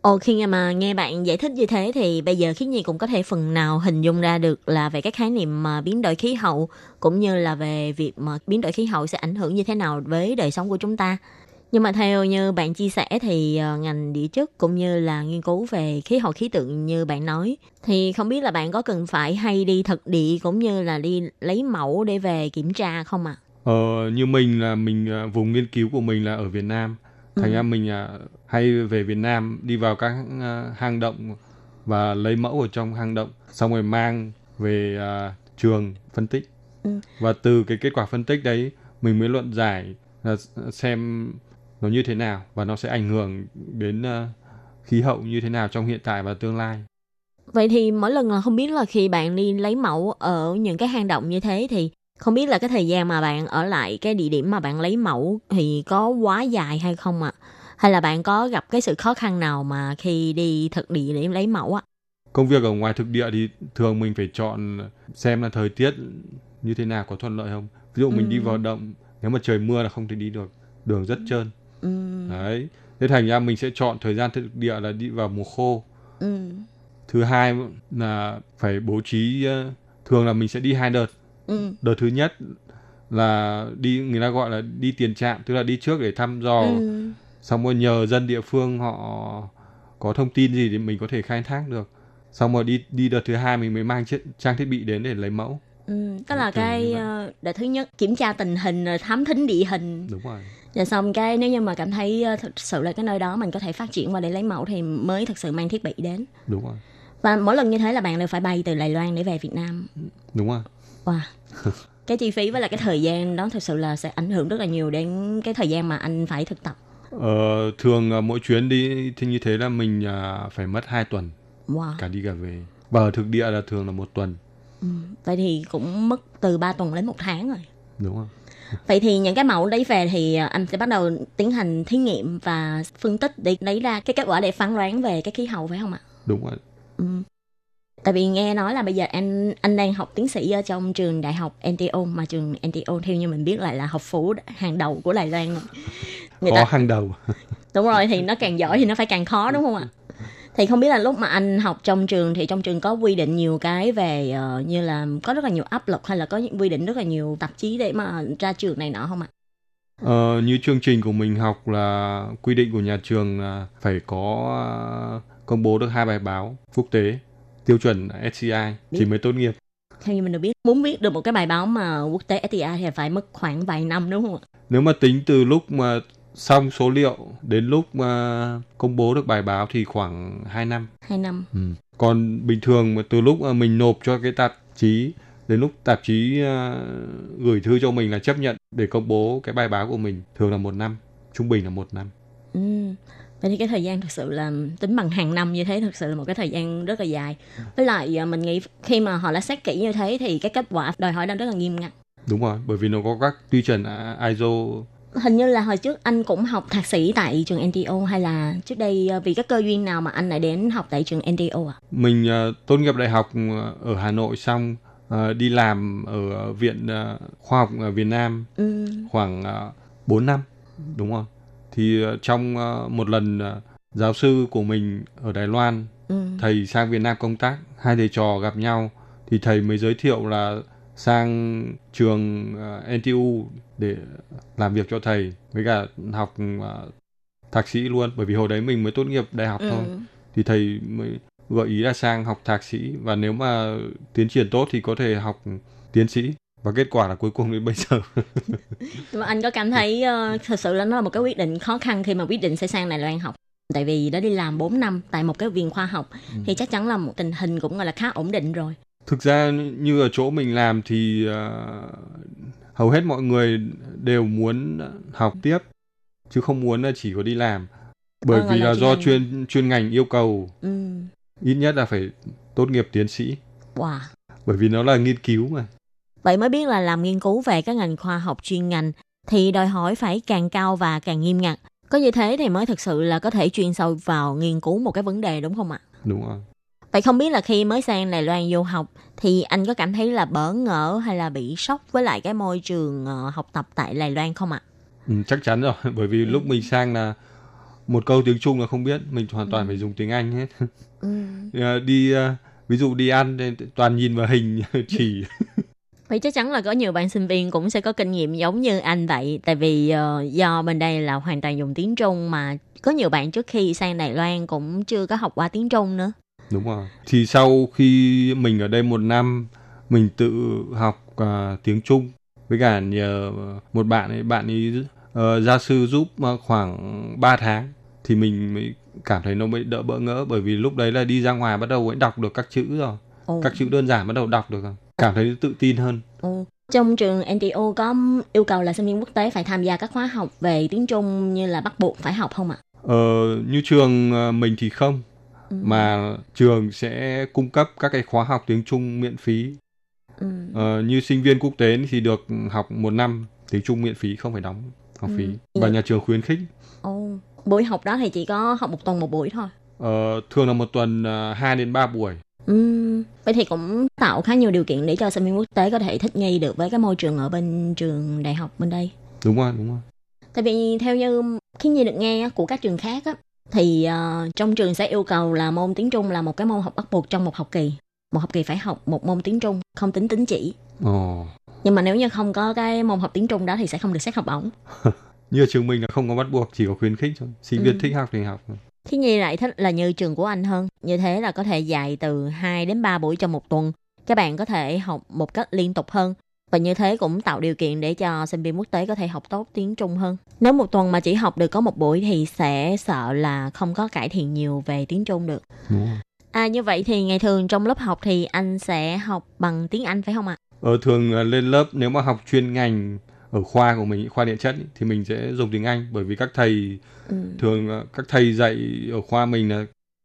Ồ, khi mà nghe bạn giải thích như thế thì bây giờ Khiết Nhi cũng có thể phần nào hình dung ra được là về cái khái niệm mà biến đổi khí hậu cũng như là về việc mà biến đổi khí hậu sẽ ảnh hưởng như thế nào với đời sống của chúng ta. Nhưng mà theo như bạn chia sẻ thì ờ, ngành địa chất cũng như là nghiên cứu về khí hậu khí tượng như bạn nói thì không biết là bạn có cần phải hay đi thực địa cũng như là đi lấy mẫu để về kiểm tra không ạ? Ờ, như mình là mình ờ, vùng nghiên cứu của mình là ở Việt Nam thành Ừ. ra mình ờ, hay về Việt Nam đi vào các ờ, hang động và lấy mẫu ở trong hang động xong rồi mang về ờ, trường phân tích Ừ. và từ cái kết quả phân tích đấy mình mới luận giải là xem nó như thế nào và nó sẽ ảnh hưởng đến ờ, khí hậu như thế nào trong hiện tại và tương lai Vậy thì mỗi lần là không biết là khi bạn đi lấy mẫu ở những cái hang động như thế thì không biết là cái thời gian mà bạn ở lại cái địa điểm mà bạn lấy mẫu thì có quá dài hay không ạ? Hay là bạn có gặp cái sự khó khăn nào mà khi đi thực địa để lấy mẫu ạ? công việc ở ngoài thực địa thì thường mình phải chọn xem là thời tiết như thế nào có thuận lợi không ví dụ mình Ừ. đi vào động nếu mà trời mưa là không thể đi được đường rất trơn Ừ. đấy thế thành ra mình sẽ chọn thời gian thực địa là đi vào mùa khô Ừ. thứ hai là phải bố trí ờ, thường là mình sẽ đi hai đợt Ừ. đợt thứ nhất là đi người ta gọi là đi tiền trạm tức là đi trước để thăm dò Ừ. xong rồi nhờ dân địa phương họ có thông tin gì thì mình có thể khai thác được xong rồi đi đi đợt thứ hai mình mới mang chiếc trang thiết bị đến để lấy mẫu Ừ. Tức là cái ờ, đợt thứ nhất kiểm tra tình hình rồi thám thính địa hình đúng rồi Rồi xong cái nếu như mà cảm thấy ờ, thực sự là cái nơi đó mình có thể phát triển qua để lấy mẫu thì mới thực sự mang thiết bị đến. đúng rồi Và mỗi lần như thế là bạn đều phải bay từ Đài Loan để về Việt Nam. đúng rồi Wow. cái chi phí với lại cái thời gian đó thực sự là sẽ ảnh hưởng rất là nhiều đến cái thời gian mà anh phải thực tập. Ờ, thường ờ, mỗi chuyến đi thì như thế là mình à, phải mất 2 tuần Wow. cả đi cả về và ở thực địa là thường là một tuần Ừ. Vậy thì cũng mất từ 3 tuần đến một tháng rồi. đúng không Vậy thì những cái mẫu đấy về thì ờ, anh sẽ bắt đầu tiến hành thí nghiệm và phân tích để lấy ra cái kết quả để phán đoán về cái khí hậu phải không ạ? đúng rồi Ừ. Tại vì nghe nói là bây giờ anh anh đang học tiến sĩ ở trong trường đại học NTO mà trường NTO theo như mình biết lại là học phủ hàng đầu của Đài Loan. Người khó ta hàng đầu đúng rồi thì nó càng giỏi thì nó phải càng khó đúng không ạ? Thì không biết là lúc mà anh học trong trường thì trong trường có quy định nhiều cái về ờ, như là có rất là nhiều áp lực hay là có những quy định rất là nhiều tạp chí để mà ra trường này nọ không ạ? Ờ, như chương trình của mình học là quy định của nhà trường là phải có à, công bố được hai bài báo quốc tế tiêu chuẩn SCI thì mới tốt nghiệp. Theo như mình được biết, muốn viết được một cái bài báo mà quốc tế STI thì phải mất khoảng vài năm đúng không ạ? Nếu mà tính từ lúc mà xong số liệu đến lúc mà công bố được bài báo thì khoảng 2 năm. Hai năm. Ừ. Còn bình thường mà từ lúc mà mình nộp cho cái tạp chí đến lúc tạp chí à, gửi thư cho mình là chấp nhận để công bố cái bài báo của mình thường là một năm, trung bình là một năm. Ừ. Vậy thì cái thời gian thực sự là tính bằng hàng năm như thế thực sự là một cái thời gian rất là dài. Với lại à, mình nghĩ khi mà họ đã xét kỹ như thế thì cái kết quả đòi hỏi đang rất là nghiêm ngặt. Đúng rồi, bởi vì nó có các tiêu chuẩn à, ISO Hình như là hồi trước anh cũng học thạc sĩ tại trường NTO hay là trước đây à, vì các cơ duyên nào mà anh lại đến học tại trường NTO à? mình ờ, tốt nghiệp đại học ở Hà Nội xong ờ, đi làm ở viện ờ, khoa học Việt Nam Ừ. khoảng uh, 4 năm đúng không thì ờ, trong ờ, một lần ờ, giáo sư của mình ở Đài Loan Ừ. thầy sang Việt Nam công tác hai thầy trò gặp nhau thì thầy mới giới thiệu là sang trường NTU để làm việc cho thầy với cả học thạc sĩ luôn bởi vì hồi đấy mình mới tốt nghiệp đại học thôi Ừ. thì thầy mới gợi ý là sang học thạc sĩ và nếu mà tiến triển tốt thì có thể học tiến sĩ và kết quả là cuối cùng đến bây giờ Nhưng mà anh có cảm thấy ờ, thật sự là nó là một cái quyết định khó khăn khi mà quyết định sẽ sang Đài Loan học. Tại vì đã đi làm 4 năm tại một cái viện khoa học thì chắc chắn là một tình hình cũng gọi là khá ổn định rồi. thực ra như ở chỗ mình làm thì ờ, hầu hết mọi người đều muốn học tiếp chứ không muốn là chỉ có đi làm bởi gọi vì là là do ngành. chuyên chuyên ngành yêu cầu Ừ. ít nhất là phải tốt nghiệp tiến sĩ Wow. bởi vì nó là nghiên cứu mà Vậy mới biết là làm nghiên cứu về các ngành khoa học chuyên ngành thì đòi hỏi phải càng cao và càng nghiêm ngặt. Có như thế thì mới thực sự là có thể chuyên sâu vào nghiên cứu một cái vấn đề đúng không ạ? đúng rồi Vậy không biết là khi mới sang Đài Loan du học thì anh có cảm thấy là bỡ ngỡ hay là bị sốc với lại cái môi trường ờ, học tập tại Đài Loan không ạ? Ừ, chắc chắn rồi, bởi vì lúc mình sang là một câu tiếng Trung là không biết, mình hoàn toàn phải dùng tiếng Anh hết. Ờ, đi ờ, ví dụ đi ăn toàn nhìn vào hình chỉ Vậy chắc chắn là có nhiều bạn sinh viên cũng sẽ có kinh nghiệm giống như anh vậy. Tại vì uh, do bên đây là hoàn toàn dùng tiếng Trung mà có nhiều bạn trước khi sang Đài Loan cũng chưa có học qua tiếng Trung nữa. Đúng rồi. Thì sau khi mình ở đây một năm, mình tự học uh, tiếng Trung với cả nhờ một bạn ấy, bạn ấy uh, gia sư giúp uh, khoảng 3 tháng thì mình mới cảm thấy nó mới đỡ bỡ ngỡ bởi vì lúc đấy là đi ra ngoài bắt đầu mới đọc được các chữ rồi. Ồ. Các chữ đơn giản bắt đầu đọc được rồi. Cảm thấy tự tin hơn. Ồ. Trong trường NTO có yêu cầu là sinh viên quốc tế phải tham gia các khóa học về tiếng Trung như là bắt buộc phải học không ạ? Ờ, như trường ờ, mình thì không Ừ. mà trường sẽ cung cấp các cái khóa học tiếng Trung miễn phí. Ừ. Ờ, như sinh viên quốc tế thì được học một năm tiếng Trung miễn phí không phải đóng học phí Ừ. và nhà trường khuyến khích. Ồ. Buổi học đó thì chỉ có học một tuần một buổi thôi. Ờ, thường là một tuần uh, 2 đến 3 buổi. Ừm, vậy thì cũng tạo khá nhiều điều kiện để cho sinh viên quốc tế có thể thích nghi được với cái môi trường ở bên trường đại học bên đây. Đúng rồi, đúng rồi. Tại vì theo như khi Nhi được nghe của các trường khác á, thì ờ, trong trường sẽ yêu cầu là môn tiếng Trung là một cái môn học bắt buộc trong một học kỳ. Một học kỳ phải học một môn tiếng Trung, không tính tín chỉ. Ồ. Nhưng mà nếu như không có cái môn học tiếng Trung đó thì sẽ không được xét học bổng. Như ở trường mình là không có bắt buộc, chỉ có khuyến khích thôi. Sinh viên Ừ. thích học thì học. Khi Nhi lại thích là như trường của anh hơn. Như thế là có thể dạy từ 2 đến 3 buổi trong một tuần. Các bạn có thể học một cách liên tục hơn. Và như thế cũng tạo điều kiện để cho sinh viên quốc tế có thể học tốt tiếng Trung hơn. Nếu một tuần mà chỉ học được có một buổi thì sẽ sợ là không có cải thiện nhiều về tiếng Trung được. À như vậy thì ngày thường trong lớp học thì anh sẽ học bằng tiếng Anh phải không ạ? Ờ, thường lên lớp nếu mà học chuyên ngành ở khoa của mình, khoa điện chất ý, thì mình sẽ dùng tiếng Anh bởi vì các thầy Ừ. thường là các thầy dạy ở khoa mình là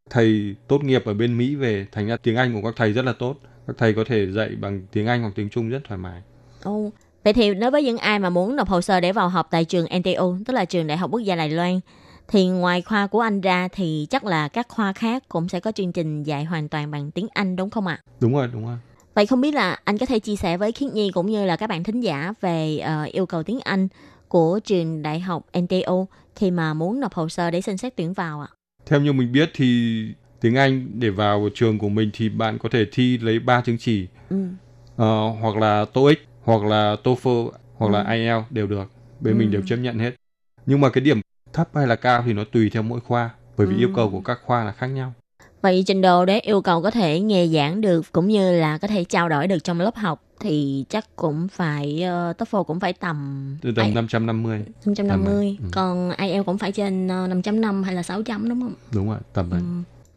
thầy tốt nghiệp ở bên Mỹ về thành ra tiếng Anh của các thầy rất là tốt các thầy có thể dạy bằng tiếng Anh hoặc tiếng Trung rất thoải mái Ồ, vậy thì đối với những ai mà muốn nộp hồ sơ để vào học tại trường NTU, tức là trường Đại học Quốc gia Đài Loan, thì ngoài khoa của anh ra thì chắc là các khoa khác cũng sẽ có chương trình dạy hoàn toàn bằng tiếng Anh đúng không ạ? đúng rồi đúng rồi Vậy không biết là anh có thể chia sẻ với Khiết Nhi cũng như là các bạn thính giả về ờ, yêu cầu tiếng Anh của trường Đại học NTU khi mà muốn nộp hồ sơ để xin xét tuyển vào ạ? theo như mình biết thì tiếng Anh để vào trường của mình thì bạn có thể thi lấy 3 chứng chỉ Ừ. ờ, hoặc là TOEIC hoặc là TOEFL hoặc là Ừ. IELTS đều được bên Ừ. mình đều chấp nhận hết nhưng mà cái điểm thấp hay là cao thì nó tùy theo mỗi khoa bởi vì Ừ. yêu cầu của các khoa là khác nhau Vậy trình độ để yêu cầu có thể nghe giảng được cũng như là có thể trao đổi được trong lớp học thì chắc cũng phải uh, TOEFL cũng phải tầm từ tầm Ai- 550 550, Ừ. còn IELTS cũng phải trên uh, 5.5 hay là 6 chấm đúng không? đúng rồi tầm đấy Ừ.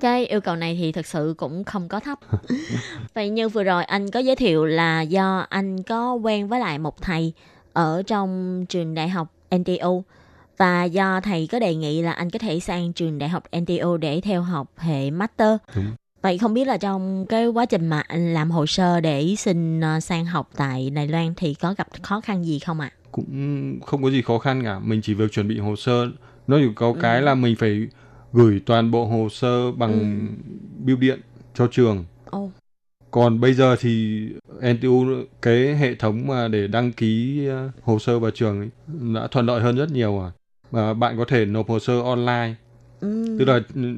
Cái yêu cầu này thì thực sự cũng không có thấp. Vậy như vừa rồi anh có giới thiệu là do anh có quen với lại một thầy ở trong trường đại học NTU và do thầy có đề nghị là anh có thể sang trường đại học NTU để theo học hệ master. Đúng. Vậy không biết là trong cái quá trình mà anh làm hồ sơ để xin uh, sang học tại Đài Loan thì có gặp khó khăn gì không ạ? cũng không có gì khó khăn cả mình chỉ việc chuẩn bị hồ sơ nó chỉ có Ừ. cái là mình phải gửi toàn bộ hồ sơ bằng Ừ. bưu điện cho trường Ồ. còn bây giờ thì NTU cái hệ thống mà để đăng ký ờ, hồ sơ vào trường ấy, đã thuận lợi hơn rất nhiều rồi và bạn có thể nộp hồ sơ online Ừ. tức là ừ,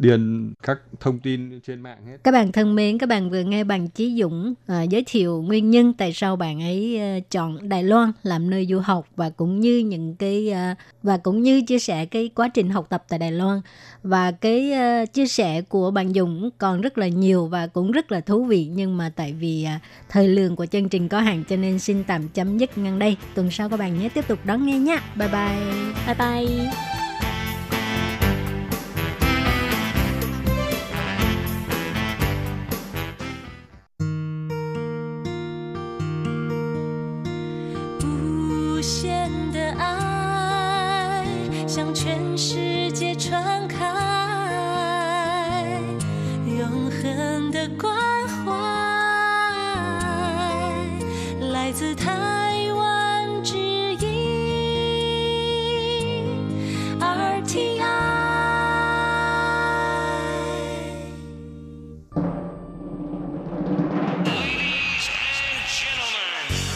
điền các thông tin trên mạng hết Các bạn thân mến, các bạn vừa nghe bằng Chí Dũng à, giới thiệu nguyên nhân tại sao bạn ấy à, chọn Đài Loan làm nơi du học và cũng như những cái à, và cũng như chia sẻ cái quá trình học tập tại Đài Loan và cái à, chia sẻ của bạn Dũng còn rất là nhiều và cũng rất là thú vị nhưng mà tại vì à, thời lượng của chương trình có hạn cho nên xin tạm chấm dứt ngang đây. Tuần sau các bạn nhé tiếp tục đón nghe nhé. Bye bye. Bye bye.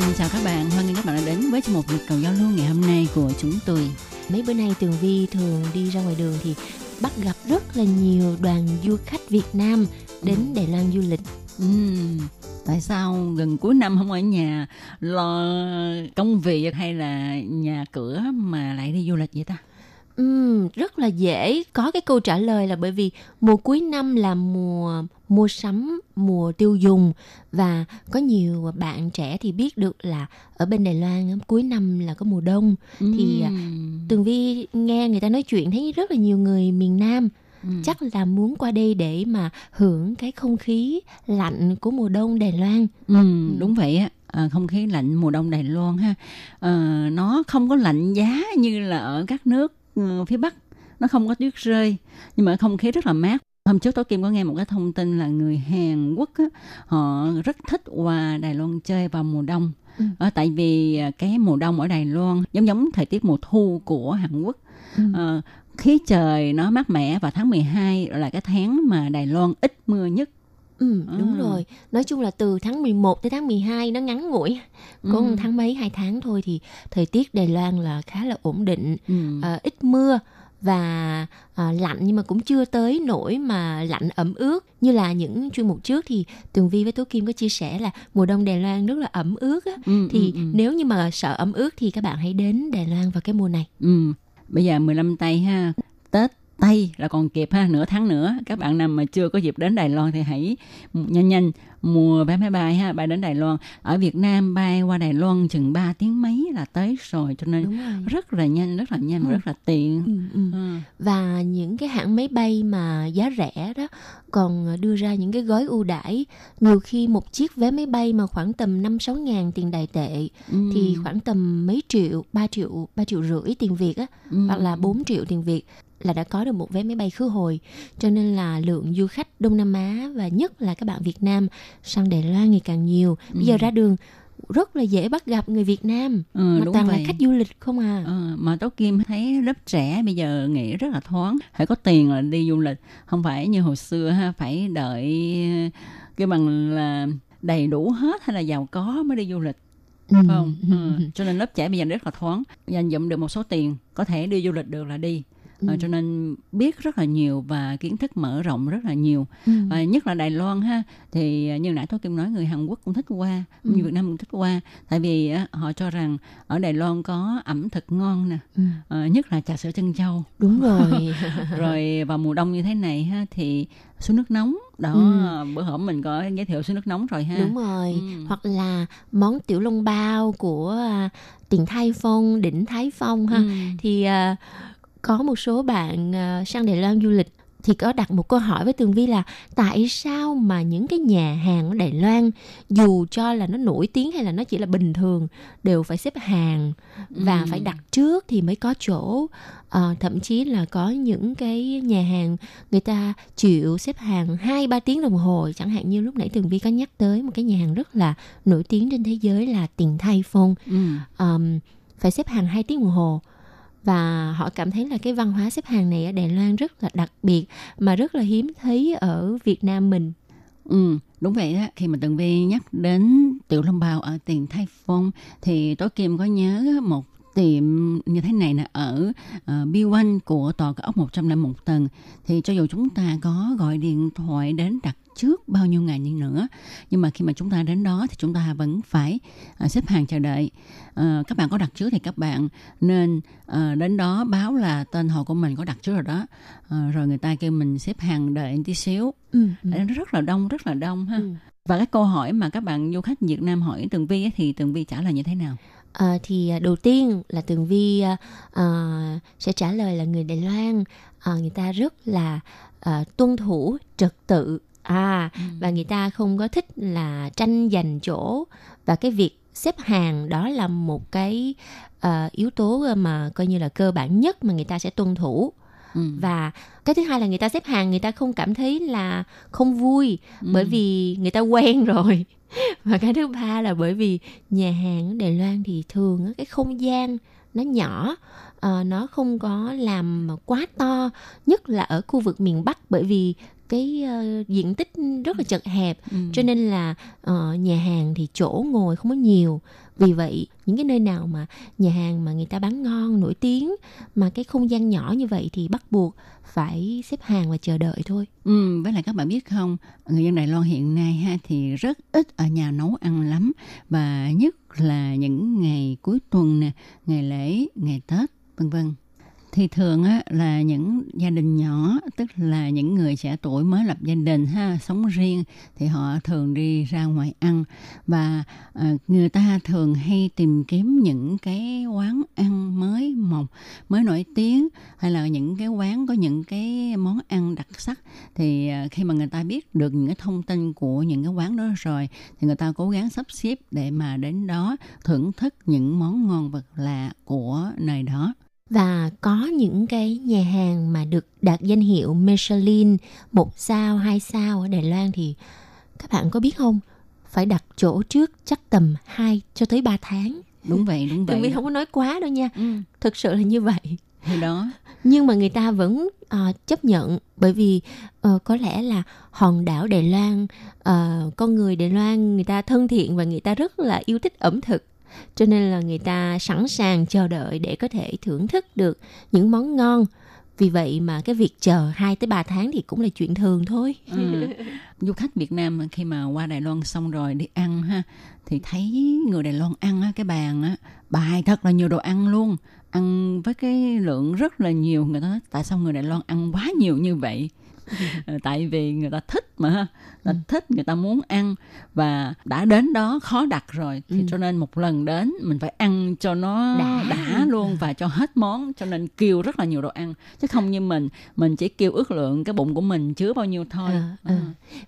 xin chào các bạn. Hoan nghênh các bạn đã đến với chương mục Nhịp cầu giao lưu ngày hôm nay của chúng tôi. Mấy bữa nay Tường Vi thường đi ra ngoài đường thì bắt gặp rất là nhiều đoàn du khách Việt Nam đến Đài Loan du lịch. Ừm, tại sao gần cuối năm không ở nhà lo công việc hay là nhà cửa mà lại đi du lịch vậy ta? Ừm, rất là dễ có cái câu trả lời là bởi vì mùa cuối năm là mùa mua sắm, mùa tiêu dùng và có nhiều bạn trẻ thì biết được là ở bên Đài Loan cuối năm là có mùa đông thì à, Tường Vi nghe người ta nói chuyện thấy rất là nhiều người miền Nam ừm. chắc là muốn qua đây để mà hưởng cái không khí lạnh của mùa đông Đài Loan. Ừ, đúng vậy á. À, không khí lạnh mùa đông Đài Loan ha Ờ, nó không có lạnh giá như là ở các nước ừ, phía Bắc. Nó không có tuyết rơi nhưng mà không khí rất là mát. Hôm trước tối kim có nghe một cái thông tin là người Hàn Quốc á, họ rất thích qua Đài Loan chơi vào mùa đông. Ừ. Ờ, tại vì à, cái mùa đông ở Đài Loan giống giống thời tiết mùa thu của Hàn Quốc. Ừ. Ờ, khí trời nó mát mẻ và tháng 12 là cái tháng mà Đài Loan ít mưa nhất Ừ, đúng À. rồi. Nói chung là từ tháng 11 tới tháng 12 nó ngắn ngủi. Có Ừ. tháng mấy hai tháng thôi thì thời tiết Đài Loan là khá là ổn định, ừ. à, ít mưa và à, lạnh nhưng mà cũng chưa tới nỗi mà lạnh ẩm ướt như là những chuyên mục trước thì Tường Vi với Tố Kim có chia sẻ là mùa đông Đài Loan rất là ẩm ướt á. Ừ, Thì ừ, ừ. nếu như mà sợ ẩm ướt thì các bạn hãy đến Đài Loan vào cái mùa này. Ừ, bây giờ 15 tây ha, Tết Tây là còn kịp ha, nửa tháng nữa. Các bạn nào mà chưa có dịp đến Đài Loan thì hãy nhanh nhanh mua vé máy bay ha, bay đến Đài Loan. Ở Việt Nam bay qua Đài Loan chừng 3 tiếng mấy là tới rồi, cho nên rồi. rất là nhanh, rất là nhanh, và Ừ. rất là tiện. Ừ, ừ. Ừ. và những cái hãng máy bay mà giá rẻ đó còn đưa ra những cái gói ưu đãi nhiều khi một chiếc vé máy bay mà khoảng tầm năm sáu ngàn tiền đài tệ Ừ. thì khoảng tầm mấy triệu 3 triệu 3 triệu rưỡi tiền Việt á Ừ. hoặc là 4 triệu tiền Việt là đã có được một vé máy bay khứ hồi. Cho nên là lượng du khách Đông Nam Á và nhất là các bạn Việt Nam sang Đài Loan ngày càng nhiều. Bây giờ Ừ. ra đường rất là dễ bắt gặp người Việt Nam. Ừ, mà đúng toàn vậy. là khách du lịch không à. Ờ, mà Tố Kim thấy lớp trẻ bây giờ nghĩ rất là thoáng. Phải có tiền là đi du lịch không phải như hồi xưa ha phải đợi cái bằng là đầy đủ hết hay là giàu có mới đi du lịch Ừ, không? Ừ, ừ. cho nên lớp trẻ bây giờ rất là thoáng dành dụm được một số tiền có thể đi du lịch được là đi Ờ, Ừ. cho nên biết rất là nhiều và kiến thức mở rộng rất là nhiều ừ. và nhất là Đài Loan ha thì như nãy tôi kim nói người Hàn Quốc cũng thích qua Ừ. người Việt Nam cũng thích qua tại vì họ cho rằng ở Đài Loan có ẩm thực ngon nè Ừ. Ờ, nhất là trà sữa chân châu đúng rồi rồi vào mùa đông như thế này ha thì suối nước nóng đó Ừ. bữa hổm mình có giới thiệu suối nước nóng rồi ha đúng rồi Ừ. hoặc là món tiểu long bao của à, tỉnh Thái Phong đỉnh Thái Phong ha Ừ. thì à, có một số bạn à, sang Đài Loan du lịch thì có đặt một câu hỏi với Tường Vi là tại sao mà những cái nhà hàng ở Đài Loan dù cho là nó nổi tiếng hay là nó chỉ là bình thường đều phải xếp hàng và Ừ. phải đặt trước thì mới có chỗ Ờ, thậm chí là có những cái nhà hàng người ta chịu xếp hàng hai ba tiếng đồng hồ chẳng hạn như lúc nãy Tường Vi có nhắc tới một cái nhà hàng rất là nổi tiếng trên thế giới là Tiền Thay Phong Ừ. um, phải xếp hàng 2 tiếng đồng hồ và họ cảm thấy là cái văn hóa xếp hàng này ở Đài Loan rất là đặc biệt mà rất là hiếm thấy ở Việt Nam mình. Ừ, đúng vậy đó. Khi mà Tường Vi nhắc đến tiểu long bào ở tiền Thái Phong thì tối Kim có nhớ một tiệm như thế này là ở ờ, uh, B1 của tòa cao ốc 101 tầng thì cho dù chúng ta có gọi điện thoại đến đặt trước bao nhiêu ngày đi nữa. Nhưng mà khi mà chúng ta đến đó thì chúng ta vẫn phải à, xếp hàng chờ đợi. À, các bạn có đặt trước thì các bạn nên à, đến đó báo là tên họ của mình có đặt trước rồi đó. À, rồi người ta kêu mình xếp hàng đợi tí xíu. Ừ, nó rất là đông rất là đông ha. Ừ. Và cái câu hỏi mà các bạn du khách Việt Nam hỏi Tường Vi ấy, thì Tường Vi trả lời như thế nào? À, thì à, đầu tiên là Tường Vi à, à, sẽ trả lời là người Đài Loan. À, người ta rất là à, tuân thủ trật tự à ừ. và người ta không có thích là tranh giành chỗ và cái việc xếp hàng đó là một cái uh, yếu tố mà coi như là cơ bản nhất mà người ta sẽ tuân thủ ừ. và cái thứ hai là người ta xếp hàng người ta không cảm thấy là không vui ừ. bởi vì người ta quen rồi và cái thứ ba là bởi vì nhà hàng ở Đài Loan thì thường cái không gian nó nhỏ uh, nó không có làm quá to nhất là ở khu vực miền Bắc bởi vì cái uh, diện tích rất là chật hẹp ừ. cho nên là uh, nhà hàng thì chỗ ngồi không có nhiều vì vậy những cái nơi nào mà nhà hàng mà người ta bán ngon nổi tiếng mà cái không gian nhỏ như vậy thì bắt buộc phải xếp hàng và chờ đợi thôi. Ừ, với lại các bạn biết không, người dân Đài Loan hiện nay ha thì rất ít ở nhà nấu ăn lắm và nhất là những ngày cuối tuần nè, ngày lễ, ngày Tết vân vân thì thường á là những gia đình nhỏ tức là những người trẻ tuổi mới lập gia đình ha sống riêng thì họ thường đi ra ngoài ăn. Và uh, người ta thường hay tìm kiếm những cái quán ăn mới mọc mới nổi tiếng hay là những cái quán có những cái món ăn đặc sắc. Thì uh, khi mà người ta biết được những cái thông tin của những cái quán đó rồi thì người ta cố gắng sắp xếp để mà đến đó thưởng thức những món ngon vật lạ của nơi đó và có những cái nhà hàng mà được đạt danh hiệu Michelin một sao hai sao ở Đài Loan thì các bạn có biết không? Phải đặt chỗ trước chắc tầm 2 cho tới 3 tháng. Đúng vậy đúng vậy. Tường không có nói quá đâu nha. Ừ. thực sự là như vậy. Thì đó. Nhưng mà người ta vẫn uh, chấp nhận bởi vì uh, có lẽ là hòn đảo Đài Loan uh, con người Đài Loan người ta thân thiện và người ta rất là yêu thích ẩm thực cho nên là người ta sẵn sàng chờ đợi để có thể thưởng thức được những món ngon vì vậy mà cái việc chờ 2 tới 3 tháng thì cũng là chuyện thường thôi. Ừ. Du khách Việt Nam khi mà qua Đài Loan xong rồi đi ăn ha, thì thấy người Đài Loan ăn á, cái bàn á, bài thật là nhiều đồ ăn luôn ăn với cái lượng rất là nhiều người ta nói, tại sao người Đài Loan ăn quá nhiều như vậy tại vì người ta thích mà người ta ừ. thích người ta muốn ăn và đã đến đó khó đặt rồi thì ừ. cho nên một lần đến mình phải ăn cho nó đã, đã luôn và cho hết món cho nên kêu rất là nhiều đồ ăn chứ không như mình mình chỉ kêu ước lượng cái bụng của mình chứa bao nhiêu thôi à, à.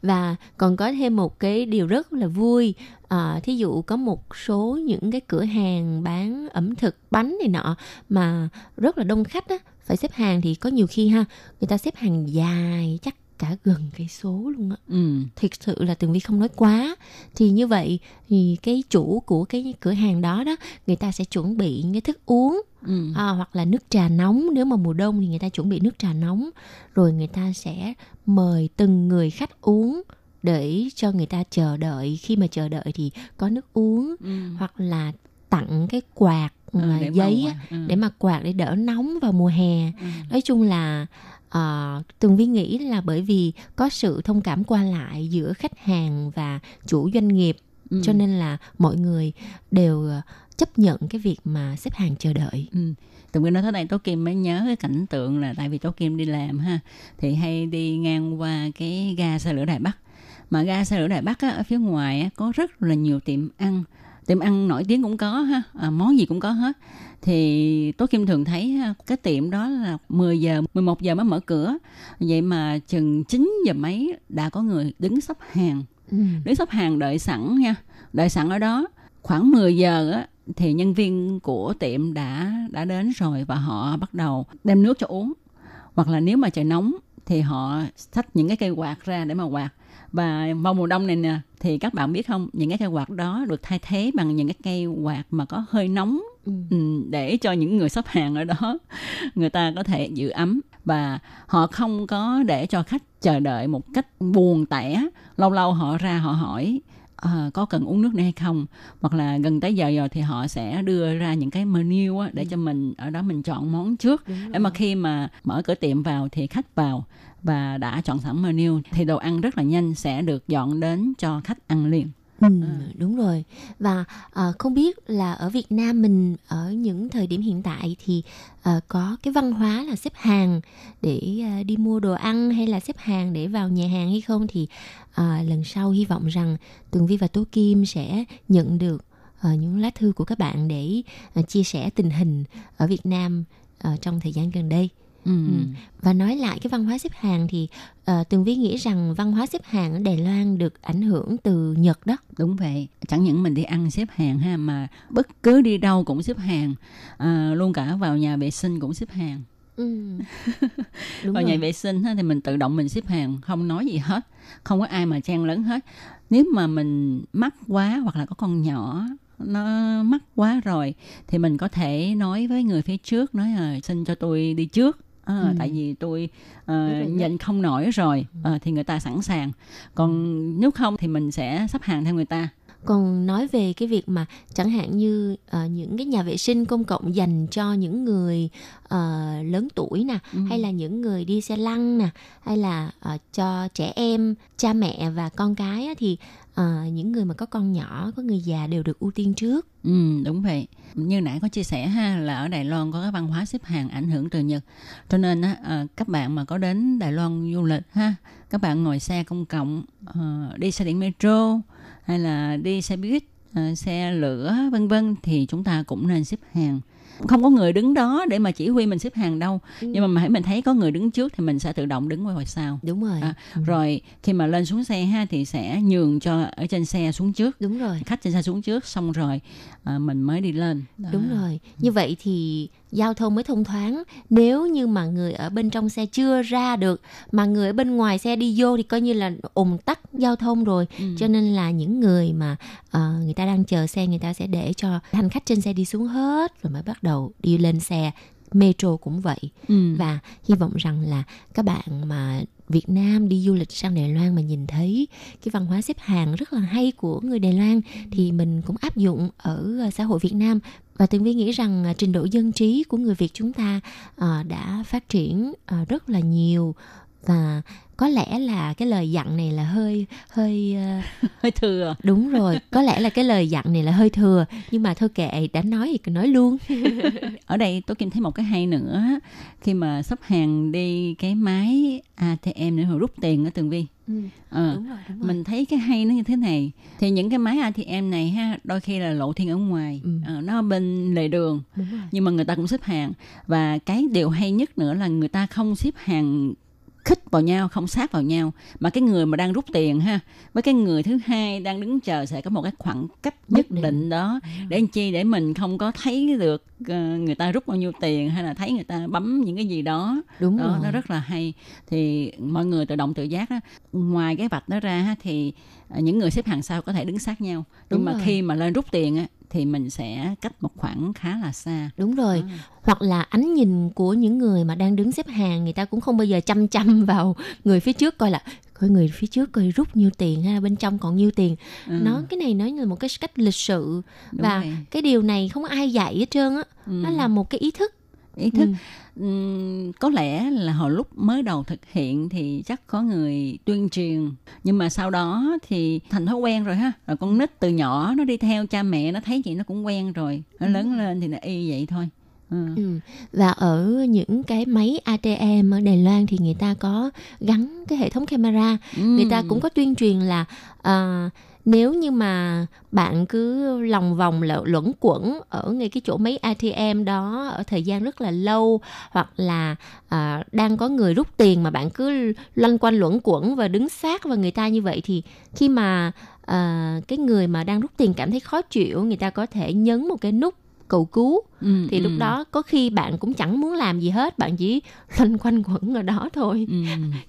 và còn có thêm một cái điều rất là vui à, thí dụ có một số những cái cửa hàng bán ẩm thực bánh này nọ mà rất là đông khách á phải xếp hàng thì có nhiều khi ha người ta xếp hàng dài chắc cả gần cây số luôn á ừ. thực sự là tường vi không nói quá thì như vậy thì cái chủ của cái cửa hàng đó đó người ta sẽ chuẩn bị những cái thức uống ừ. à, hoặc là nước trà nóng nếu mà mùa đông thì người ta chuẩn bị nước trà nóng rồi người ta sẽ mời từng người khách uống để cho người ta chờ đợi khi mà chờ đợi thì có nước uống ừ. hoặc là tặng cái quạt à, để giấy ừ. để mà quạt để đỡ nóng vào mùa hè ừ. nói chung là uh, tường vi nghĩ là bởi vì có sự thông cảm qua lại giữa khách hàng và chủ doanh nghiệp ừ. cho nên là mọi người đều ờ, chấp nhận cái việc mà xếp hàng chờ đợi ừ. Tường Vi nói thế này Tố Kim mới nhớ cái cảnh tượng là tại vì Tố Kim đi làm ha thì hay đi ngang qua cái ga xe lửa Đài Bắc mà ga xe lửa Đài Bắc á, ở phía ngoài á, có rất là nhiều tiệm ăn tiệm ăn nổi tiếng cũng có ha à, món gì cũng có hết. Thì tố kim thường thấy ha, cái tiệm đó là 10 giờ 11 giờ mới mở cửa. Vậy mà chừng 9 giờ mấy đã có người đứng sắp hàng. Ừ. đứng sắp hàng đợi sẵn nha đợi sẵn ở đó. Khoảng 10 giờ á thì nhân viên của tiệm đã đã đến rồi và họ bắt đầu đem nước cho uống. Hoặc là nếu mà trời nóng thì họ xách những cái cây quạt ra để mà quạt và vào mùa đông này nè thì các bạn biết không những cái cây quạt đó được thay thế bằng những cái cây quạt mà có hơi nóng ừ. ừ để cho những người sắp hàng ở đó người ta có thể giữ ấm. Và họ không có để cho khách chờ đợi một cách buồn tẻ. Lâu lâu họ ra họ hỏi à, có cần uống nước này hay không? Hoặc là gần tới giờ rồi thì họ sẽ đưa ra những cái menu á, để ừ. cho mình ở đó mình chọn món trước. Để mà khi mà mở cửa tiệm vào thì khách vào và đã chọn sẵn menu thì đồ ăn rất là nhanh sẽ được dọn đến cho khách ăn liền. Ừ, đúng rồi. Và à, không biết là ở Việt Nam mình ở những thời điểm hiện tại thì à, có cái văn hóa là xếp hàng để à, đi mua đồ ăn hay là xếp hàng để vào nhà hàng hay không? Thì à, lần sau hy vọng rằng Tường Vi và Tố Kim sẽ nhận được à, những lá thư của các bạn để à, chia sẻ tình hình ở Việt Nam à, trong thời gian gần đây. Ừ. Ừ. Và nói lại cái văn hóa xếp hàng thì uh, Tường Vi nghĩ rằng văn hóa xếp hàng ở Đài Loan được ảnh hưởng từ Nhật đó. Đúng vậy, chẳng những mình đi ăn xếp hàng ha mà bất cứ đi đâu cũng xếp hàng, à, luôn cả vào nhà vệ sinh cũng xếp hàng. Ừ. Vào rồi. nhà vệ sinh thì mình tự động mình xếp hàng, không nói gì hết, không có ai mà chen lấn hết. Nếu mà mình mắc quá hoặc là có con nhỏ nó mắc quá rồi thì mình có thể nói với người phía trước nói là xin cho tôi đi trước À, Ừ. tại vì tôi uh, đó. nhận không nổi rồi Ờ, thì người ta sẵn sàng còn nếu không thì mình sẽ sắp hàng theo người ta Còn nói về cái việc mà chẳng hạn như ờ, những cái nhà vệ sinh công cộng dành cho những người ờ, lớn tuổi nè, Ừ. hay là những người đi xe lăn nè, hay là ờ, cho trẻ em, cha mẹ và con cái á, thì à, những người mà có con nhỏ, có người già đều được ưu tiên trước. Ừ, đúng vậy. Như nãy có chia sẻ ha là ở Đài Loan có cái văn hóa xếp hàng ảnh hưởng từ Nhật. Cho nên á, à, các bạn mà có đến Đài Loan du lịch ha, các bạn ngồi xe công cộng, à, đi xe điện metro hay là đi xe buýt, à, xe lửa vân vân thì chúng ta cũng nên xếp hàng. Không có người đứng đó để mà chỉ huy mình xếp hàng đâu. Nhưng mà hãy mình thấy có người đứng trước thì mình sẽ tự động đứng qua hồi sau. Đúng rồi. À, rồi khi mà lên xuống xe ha thì sẽ nhường cho ở trên xe xuống trước Đúng rồi. khách trên xe xuống trước xong rồi à, mình mới đi lên Đó. Đúng rồi. Như vậy thì giao thông mới thông thoáng. Nếu như mà người ở bên trong xe chưa ra được mà người ở bên ngoài xe đi vô thì coi như là ủng tắc giao thông rồi. Ừ. Cho nên là những người mà ờ, người ta đang chờ xe người ta sẽ để cho hành khách trên xe đi xuống hết rồi mới bắt đầu đi lên xe. Metro cũng vậy. Ừ. Và hy vọng rằng là các bạn mà Việt Nam đi du lịch sang Đài Loan mà nhìn thấy cái văn hóa xếp hàng rất là hay của người Đài Loan thì mình cũng áp dụng ở xã hội Việt Nam và Tường Vi nghĩ rằng à, trình độ dân trí của người Việt chúng ta à, đã phát triển à, rất là nhiều. Và có lẽ là cái lời dặn này là hơi hơi ờ, hơi thừa. đúng rồi có lẽ là cái lời dặn này là hơi thừa. Nhưng mà thôi kệ đã nói thì cứ nói luôn. Ở đây tôi kim thấy một cái hay nữa. Khi mà sắp hàng đi cái máy ATM để mà rút tiền ở tường vi. Ờ, đúng rồi đúng rồi. mình thấy cái hay nó như thế này. Thì những cái máy ATM này ha đôi khi là lộ thiên ở ngoài. Ừ. ờ, nó bên lề đường. Nhưng mà người ta cũng xếp hàng. Và cái điều hay nhất nữa là người ta không xếp hàng khích vào nhau không sát vào nhau. Mà cái người mà đang rút tiền ha với cái người thứ hai đang đứng chờ sẽ có một cái khoảng cách nhất định. định đó. Để làm chi? Để mình không có thấy được ờ, người ta rút bao nhiêu tiền hay là thấy người ta bấm những cái gì đó. Đúng đó rồi. nó rất là hay. Thì mọi người tự động tự giác đó ngoài cái vạch đó ra thì ờ, những người xếp hàng sau có thể đứng sát nhau. Đúng nhưng mà rồi. khi mà lên rút tiền á thì mình sẽ cách một khoảng khá là xa Đúng rồi. À. Hoặc là ánh nhìn của những người mà đang đứng xếp hàng người ta cũng không bao giờ chăm chăm vào người phía trước coi là coi người phía trước coi rút nhiêu tiền hay là bên trong còn nhiêu tiền. Ừ, Nó cái này nói là một cái cách lịch sự đúng và rồi. cái điều này không ai dạy hết trơn á. Ừ. Nó là một cái ý thức. ý thức Ừ. Có lẽ là hồi lúc mới đầu thực hiện thì chắc có người tuyên truyền. Nhưng mà sau đó thì thành thói quen rồi ha. Rồi con nít từ nhỏ nó đi theo cha mẹ nó thấy vậy nó cũng quen rồi. Nó lớn lên thì nó y vậy thôi. Ừ. Ừ. Và ở những cái máy ATM ở Đài Loan thì người ta có gắn cái hệ thống camera. Người ta cũng có tuyên truyền là à, nếu như mà bạn cứ lòng vòng lợ- luẩn quẩn ở ngay cái chỗ máy ATM đó ở thời gian rất là lâu hoặc là à, đang có người rút tiền mà bạn cứ loanh quanh luẩn quẩn và đứng sát vào người ta như vậy thì khi mà à, cái người mà đang rút tiền cảm thấy khó chịu người ta có thể nhấn một cái nút cầu cứu. Ừ, thì lúc ừ, đó có khi bạn cũng chẳng muốn làm gì hết bạn chỉ loanh quanh quẩn ở đó thôi. Ừ.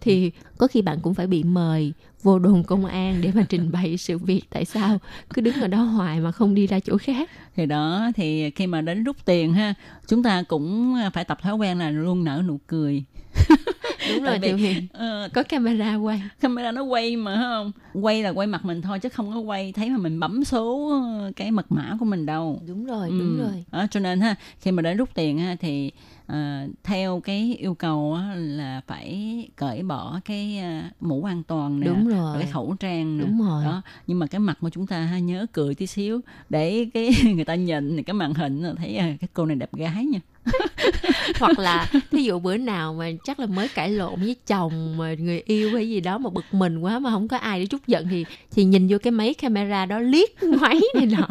thì có khi bạn cũng phải bị mời vô đồn công an để mà trình bày sự việc. Tại sao cứ đứng ở đó hoài mà không đi ra chỗ khác? Thì đó thì khi mà đến rút tiền ha chúng ta cũng phải tập thói quen là luôn nở nụ cười đúng rồi vì- huyền Ờ, có camera quay. Camera nó quay mà không? Quay là quay mặt mình thôi chứ không có quay thấy mà mình bấm số ờ, cái mật mã của mình đâu. Đúng rồi Ừ. đúng rồi. Đó, cho nên ha khi mà đến rút tiền ha thì à, theo cái yêu cầu á, là phải cởi bỏ cái à, mũ an toàn nè Đúng rồi cái khẩu trang nè. Đúng rồi. đó nhưng mà cái mặt của chúng ta ha, nhớ cười tí xíu để cái người ta nhìn cái màn hình thấy à, cái cô này đẹp gái nha. Hoặc là thí dụ bữa nào mà chắc là mới cãi lộn với chồng mà người yêu hay gì đó mà bực mình quá mà không có ai để chút giận thì thì nhìn vô cái máy camera đó liếc ngoáy này nọ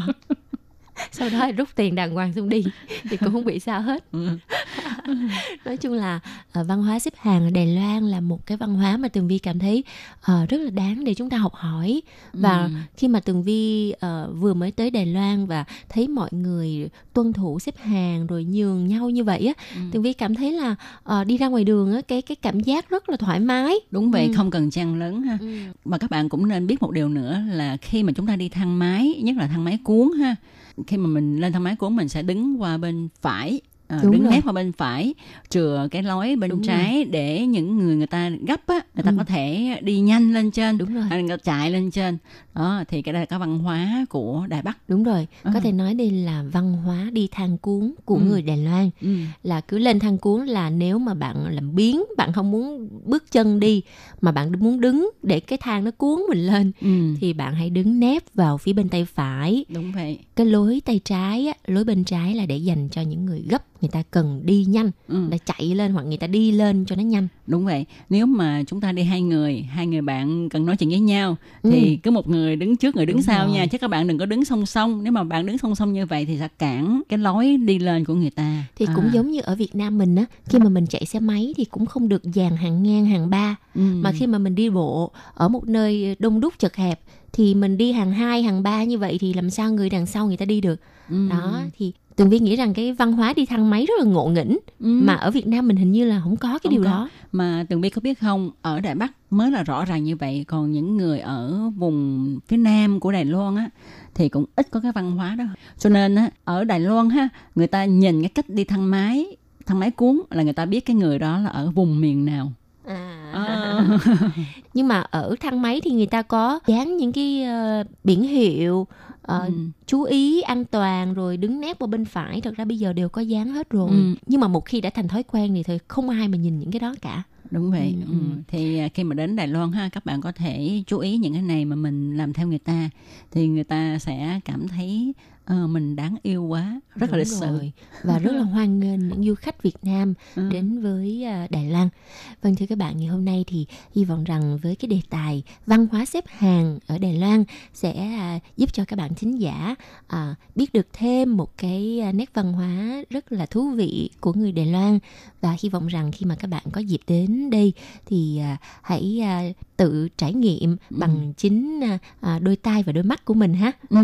sau đó rút tiền đàng hoàng xong đi thì cũng không bị sao hết Ừ. nói chung là ờ, văn hóa xếp hàng ở Đài Loan là một cái văn hóa mà Tường Vi cảm thấy ờ, rất là đáng để chúng ta học hỏi và Ừ. khi mà Tường Vi ờ, vừa mới tới Đài Loan và thấy mọi người tuân thủ xếp hàng rồi nhường nhau như vậy á Ừ. Tường Vi cảm thấy là đi ra ngoài đường á cái cái cảm giác rất là thoải mái đúng vậy Ừ. không cần chen lớn ha Ừ. mà các bạn cũng nên biết một điều nữa là khi mà chúng ta đi thang máy nhất là thang máy cuốn ha khi mà mình lên thang máy cuốn mình sẽ đứng qua bên phải à, Đúng đứng rồi. nép qua bên phải chừa cái lối bên Đúng trái để những người người ta gấp á người ta Ừ. có thể đi nhanh lên trên đúng rồi người ta chạy lên trên đó thì cái đây là cái văn hóa của đài bắc đúng rồi có À. thể nói đây là văn hóa đi thang cuốn của Ừ. người Đài Loan ừ. là cứ lên thang cuốn là nếu mà bạn làm biến bạn không muốn bước chân đi mà bạn muốn đứng để cái thang nó cuốn mình lên Ừ. thì bạn hãy đứng nép vào phía bên tay phải đúng vậy cái lối tay trái á, lối bên trái là để dành cho những người gấp người ta cần đi nhanh ừ. là chạy lên hoặc người ta đi lên cho nó nhanh đúng vậy nếu mà chúng ta đi hai người hai người bạn cần nói chuyện với nhau thì Ừ. cứ một người đứng trước người đứng Đúng sau rồi. nha chứ các bạn đừng có đứng song song nếu mà bạn đứng song song như vậy thì sẽ cản cái lối đi lên của người ta thì cũng À. giống như ở Việt Nam mình á khi mà mình chạy xe máy thì cũng không được dàn hàng ngang hàng ba ừ. mà khi mà mình đi bộ ở một nơi đông đúc chật hẹp thì mình đi hàng hai hàng ba như vậy thì làm sao người đằng sau người ta đi được ừ. đó thì Tường Vi nghĩ rằng cái văn hóa đi thang máy rất là ngộ nghĩnh ừ. mà ở Việt Nam mình hình như là không có cái Không điều có. đó mà tường vi có biết không ở đài bắc mới là rõ ràng như vậy còn những người ở vùng phía nam của đài loan á thì cũng ít có cái văn hóa đó cho nên á ở đài loan ha người ta nhìn cái cách đi thang máy thang máy cuốn là người ta biết cái người đó là ở vùng miền nào À. nhưng mà ở thang máy thì người ta có dán những cái ờ, biển hiệu ờ, Ừ. chú ý an toàn rồi đứng nép vào bên phải thật ra bây giờ đều có dán hết rồi Ừ. nhưng mà một khi đã thành thói quen thì thôi không ai mà nhìn những cái đó cả đúng vậy Ừ, ừ. ừ. thì à, khi mà đến Đài Loan ha các bạn có thể chú ý những cái này mà mình làm theo người ta thì người ta sẽ cảm thấy ờ, mình đáng yêu quá rất là Đúng lịch sự và rất là hoan nghênh những du khách Việt Nam Ừ. đến với à, Đài Loan. Vâng thưa các bạn, ngày hôm nay thì hy vọng rằng với cái đề tài văn hóa xếp hàng ở Đài Loan sẽ à, giúp cho các bạn thính giả à, biết được thêm một cái à, nét văn hóa rất là thú vị của người Đài Loan và hy vọng rằng khi mà các bạn có dịp đến đây thì à, hãy à, tự trải nghiệm bằng chính à, à, đôi tai và đôi mắt của mình ha. Ừ.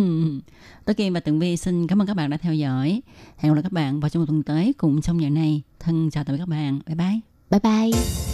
Tố Kim và Tường Vi xin cảm ơn các bạn đã theo dõi. Hẹn gặp lại các bạn vào trong một tuần tới cùng trong giờ này. Thân chào tạm biệt các bạn. Bye bye. Bye bye.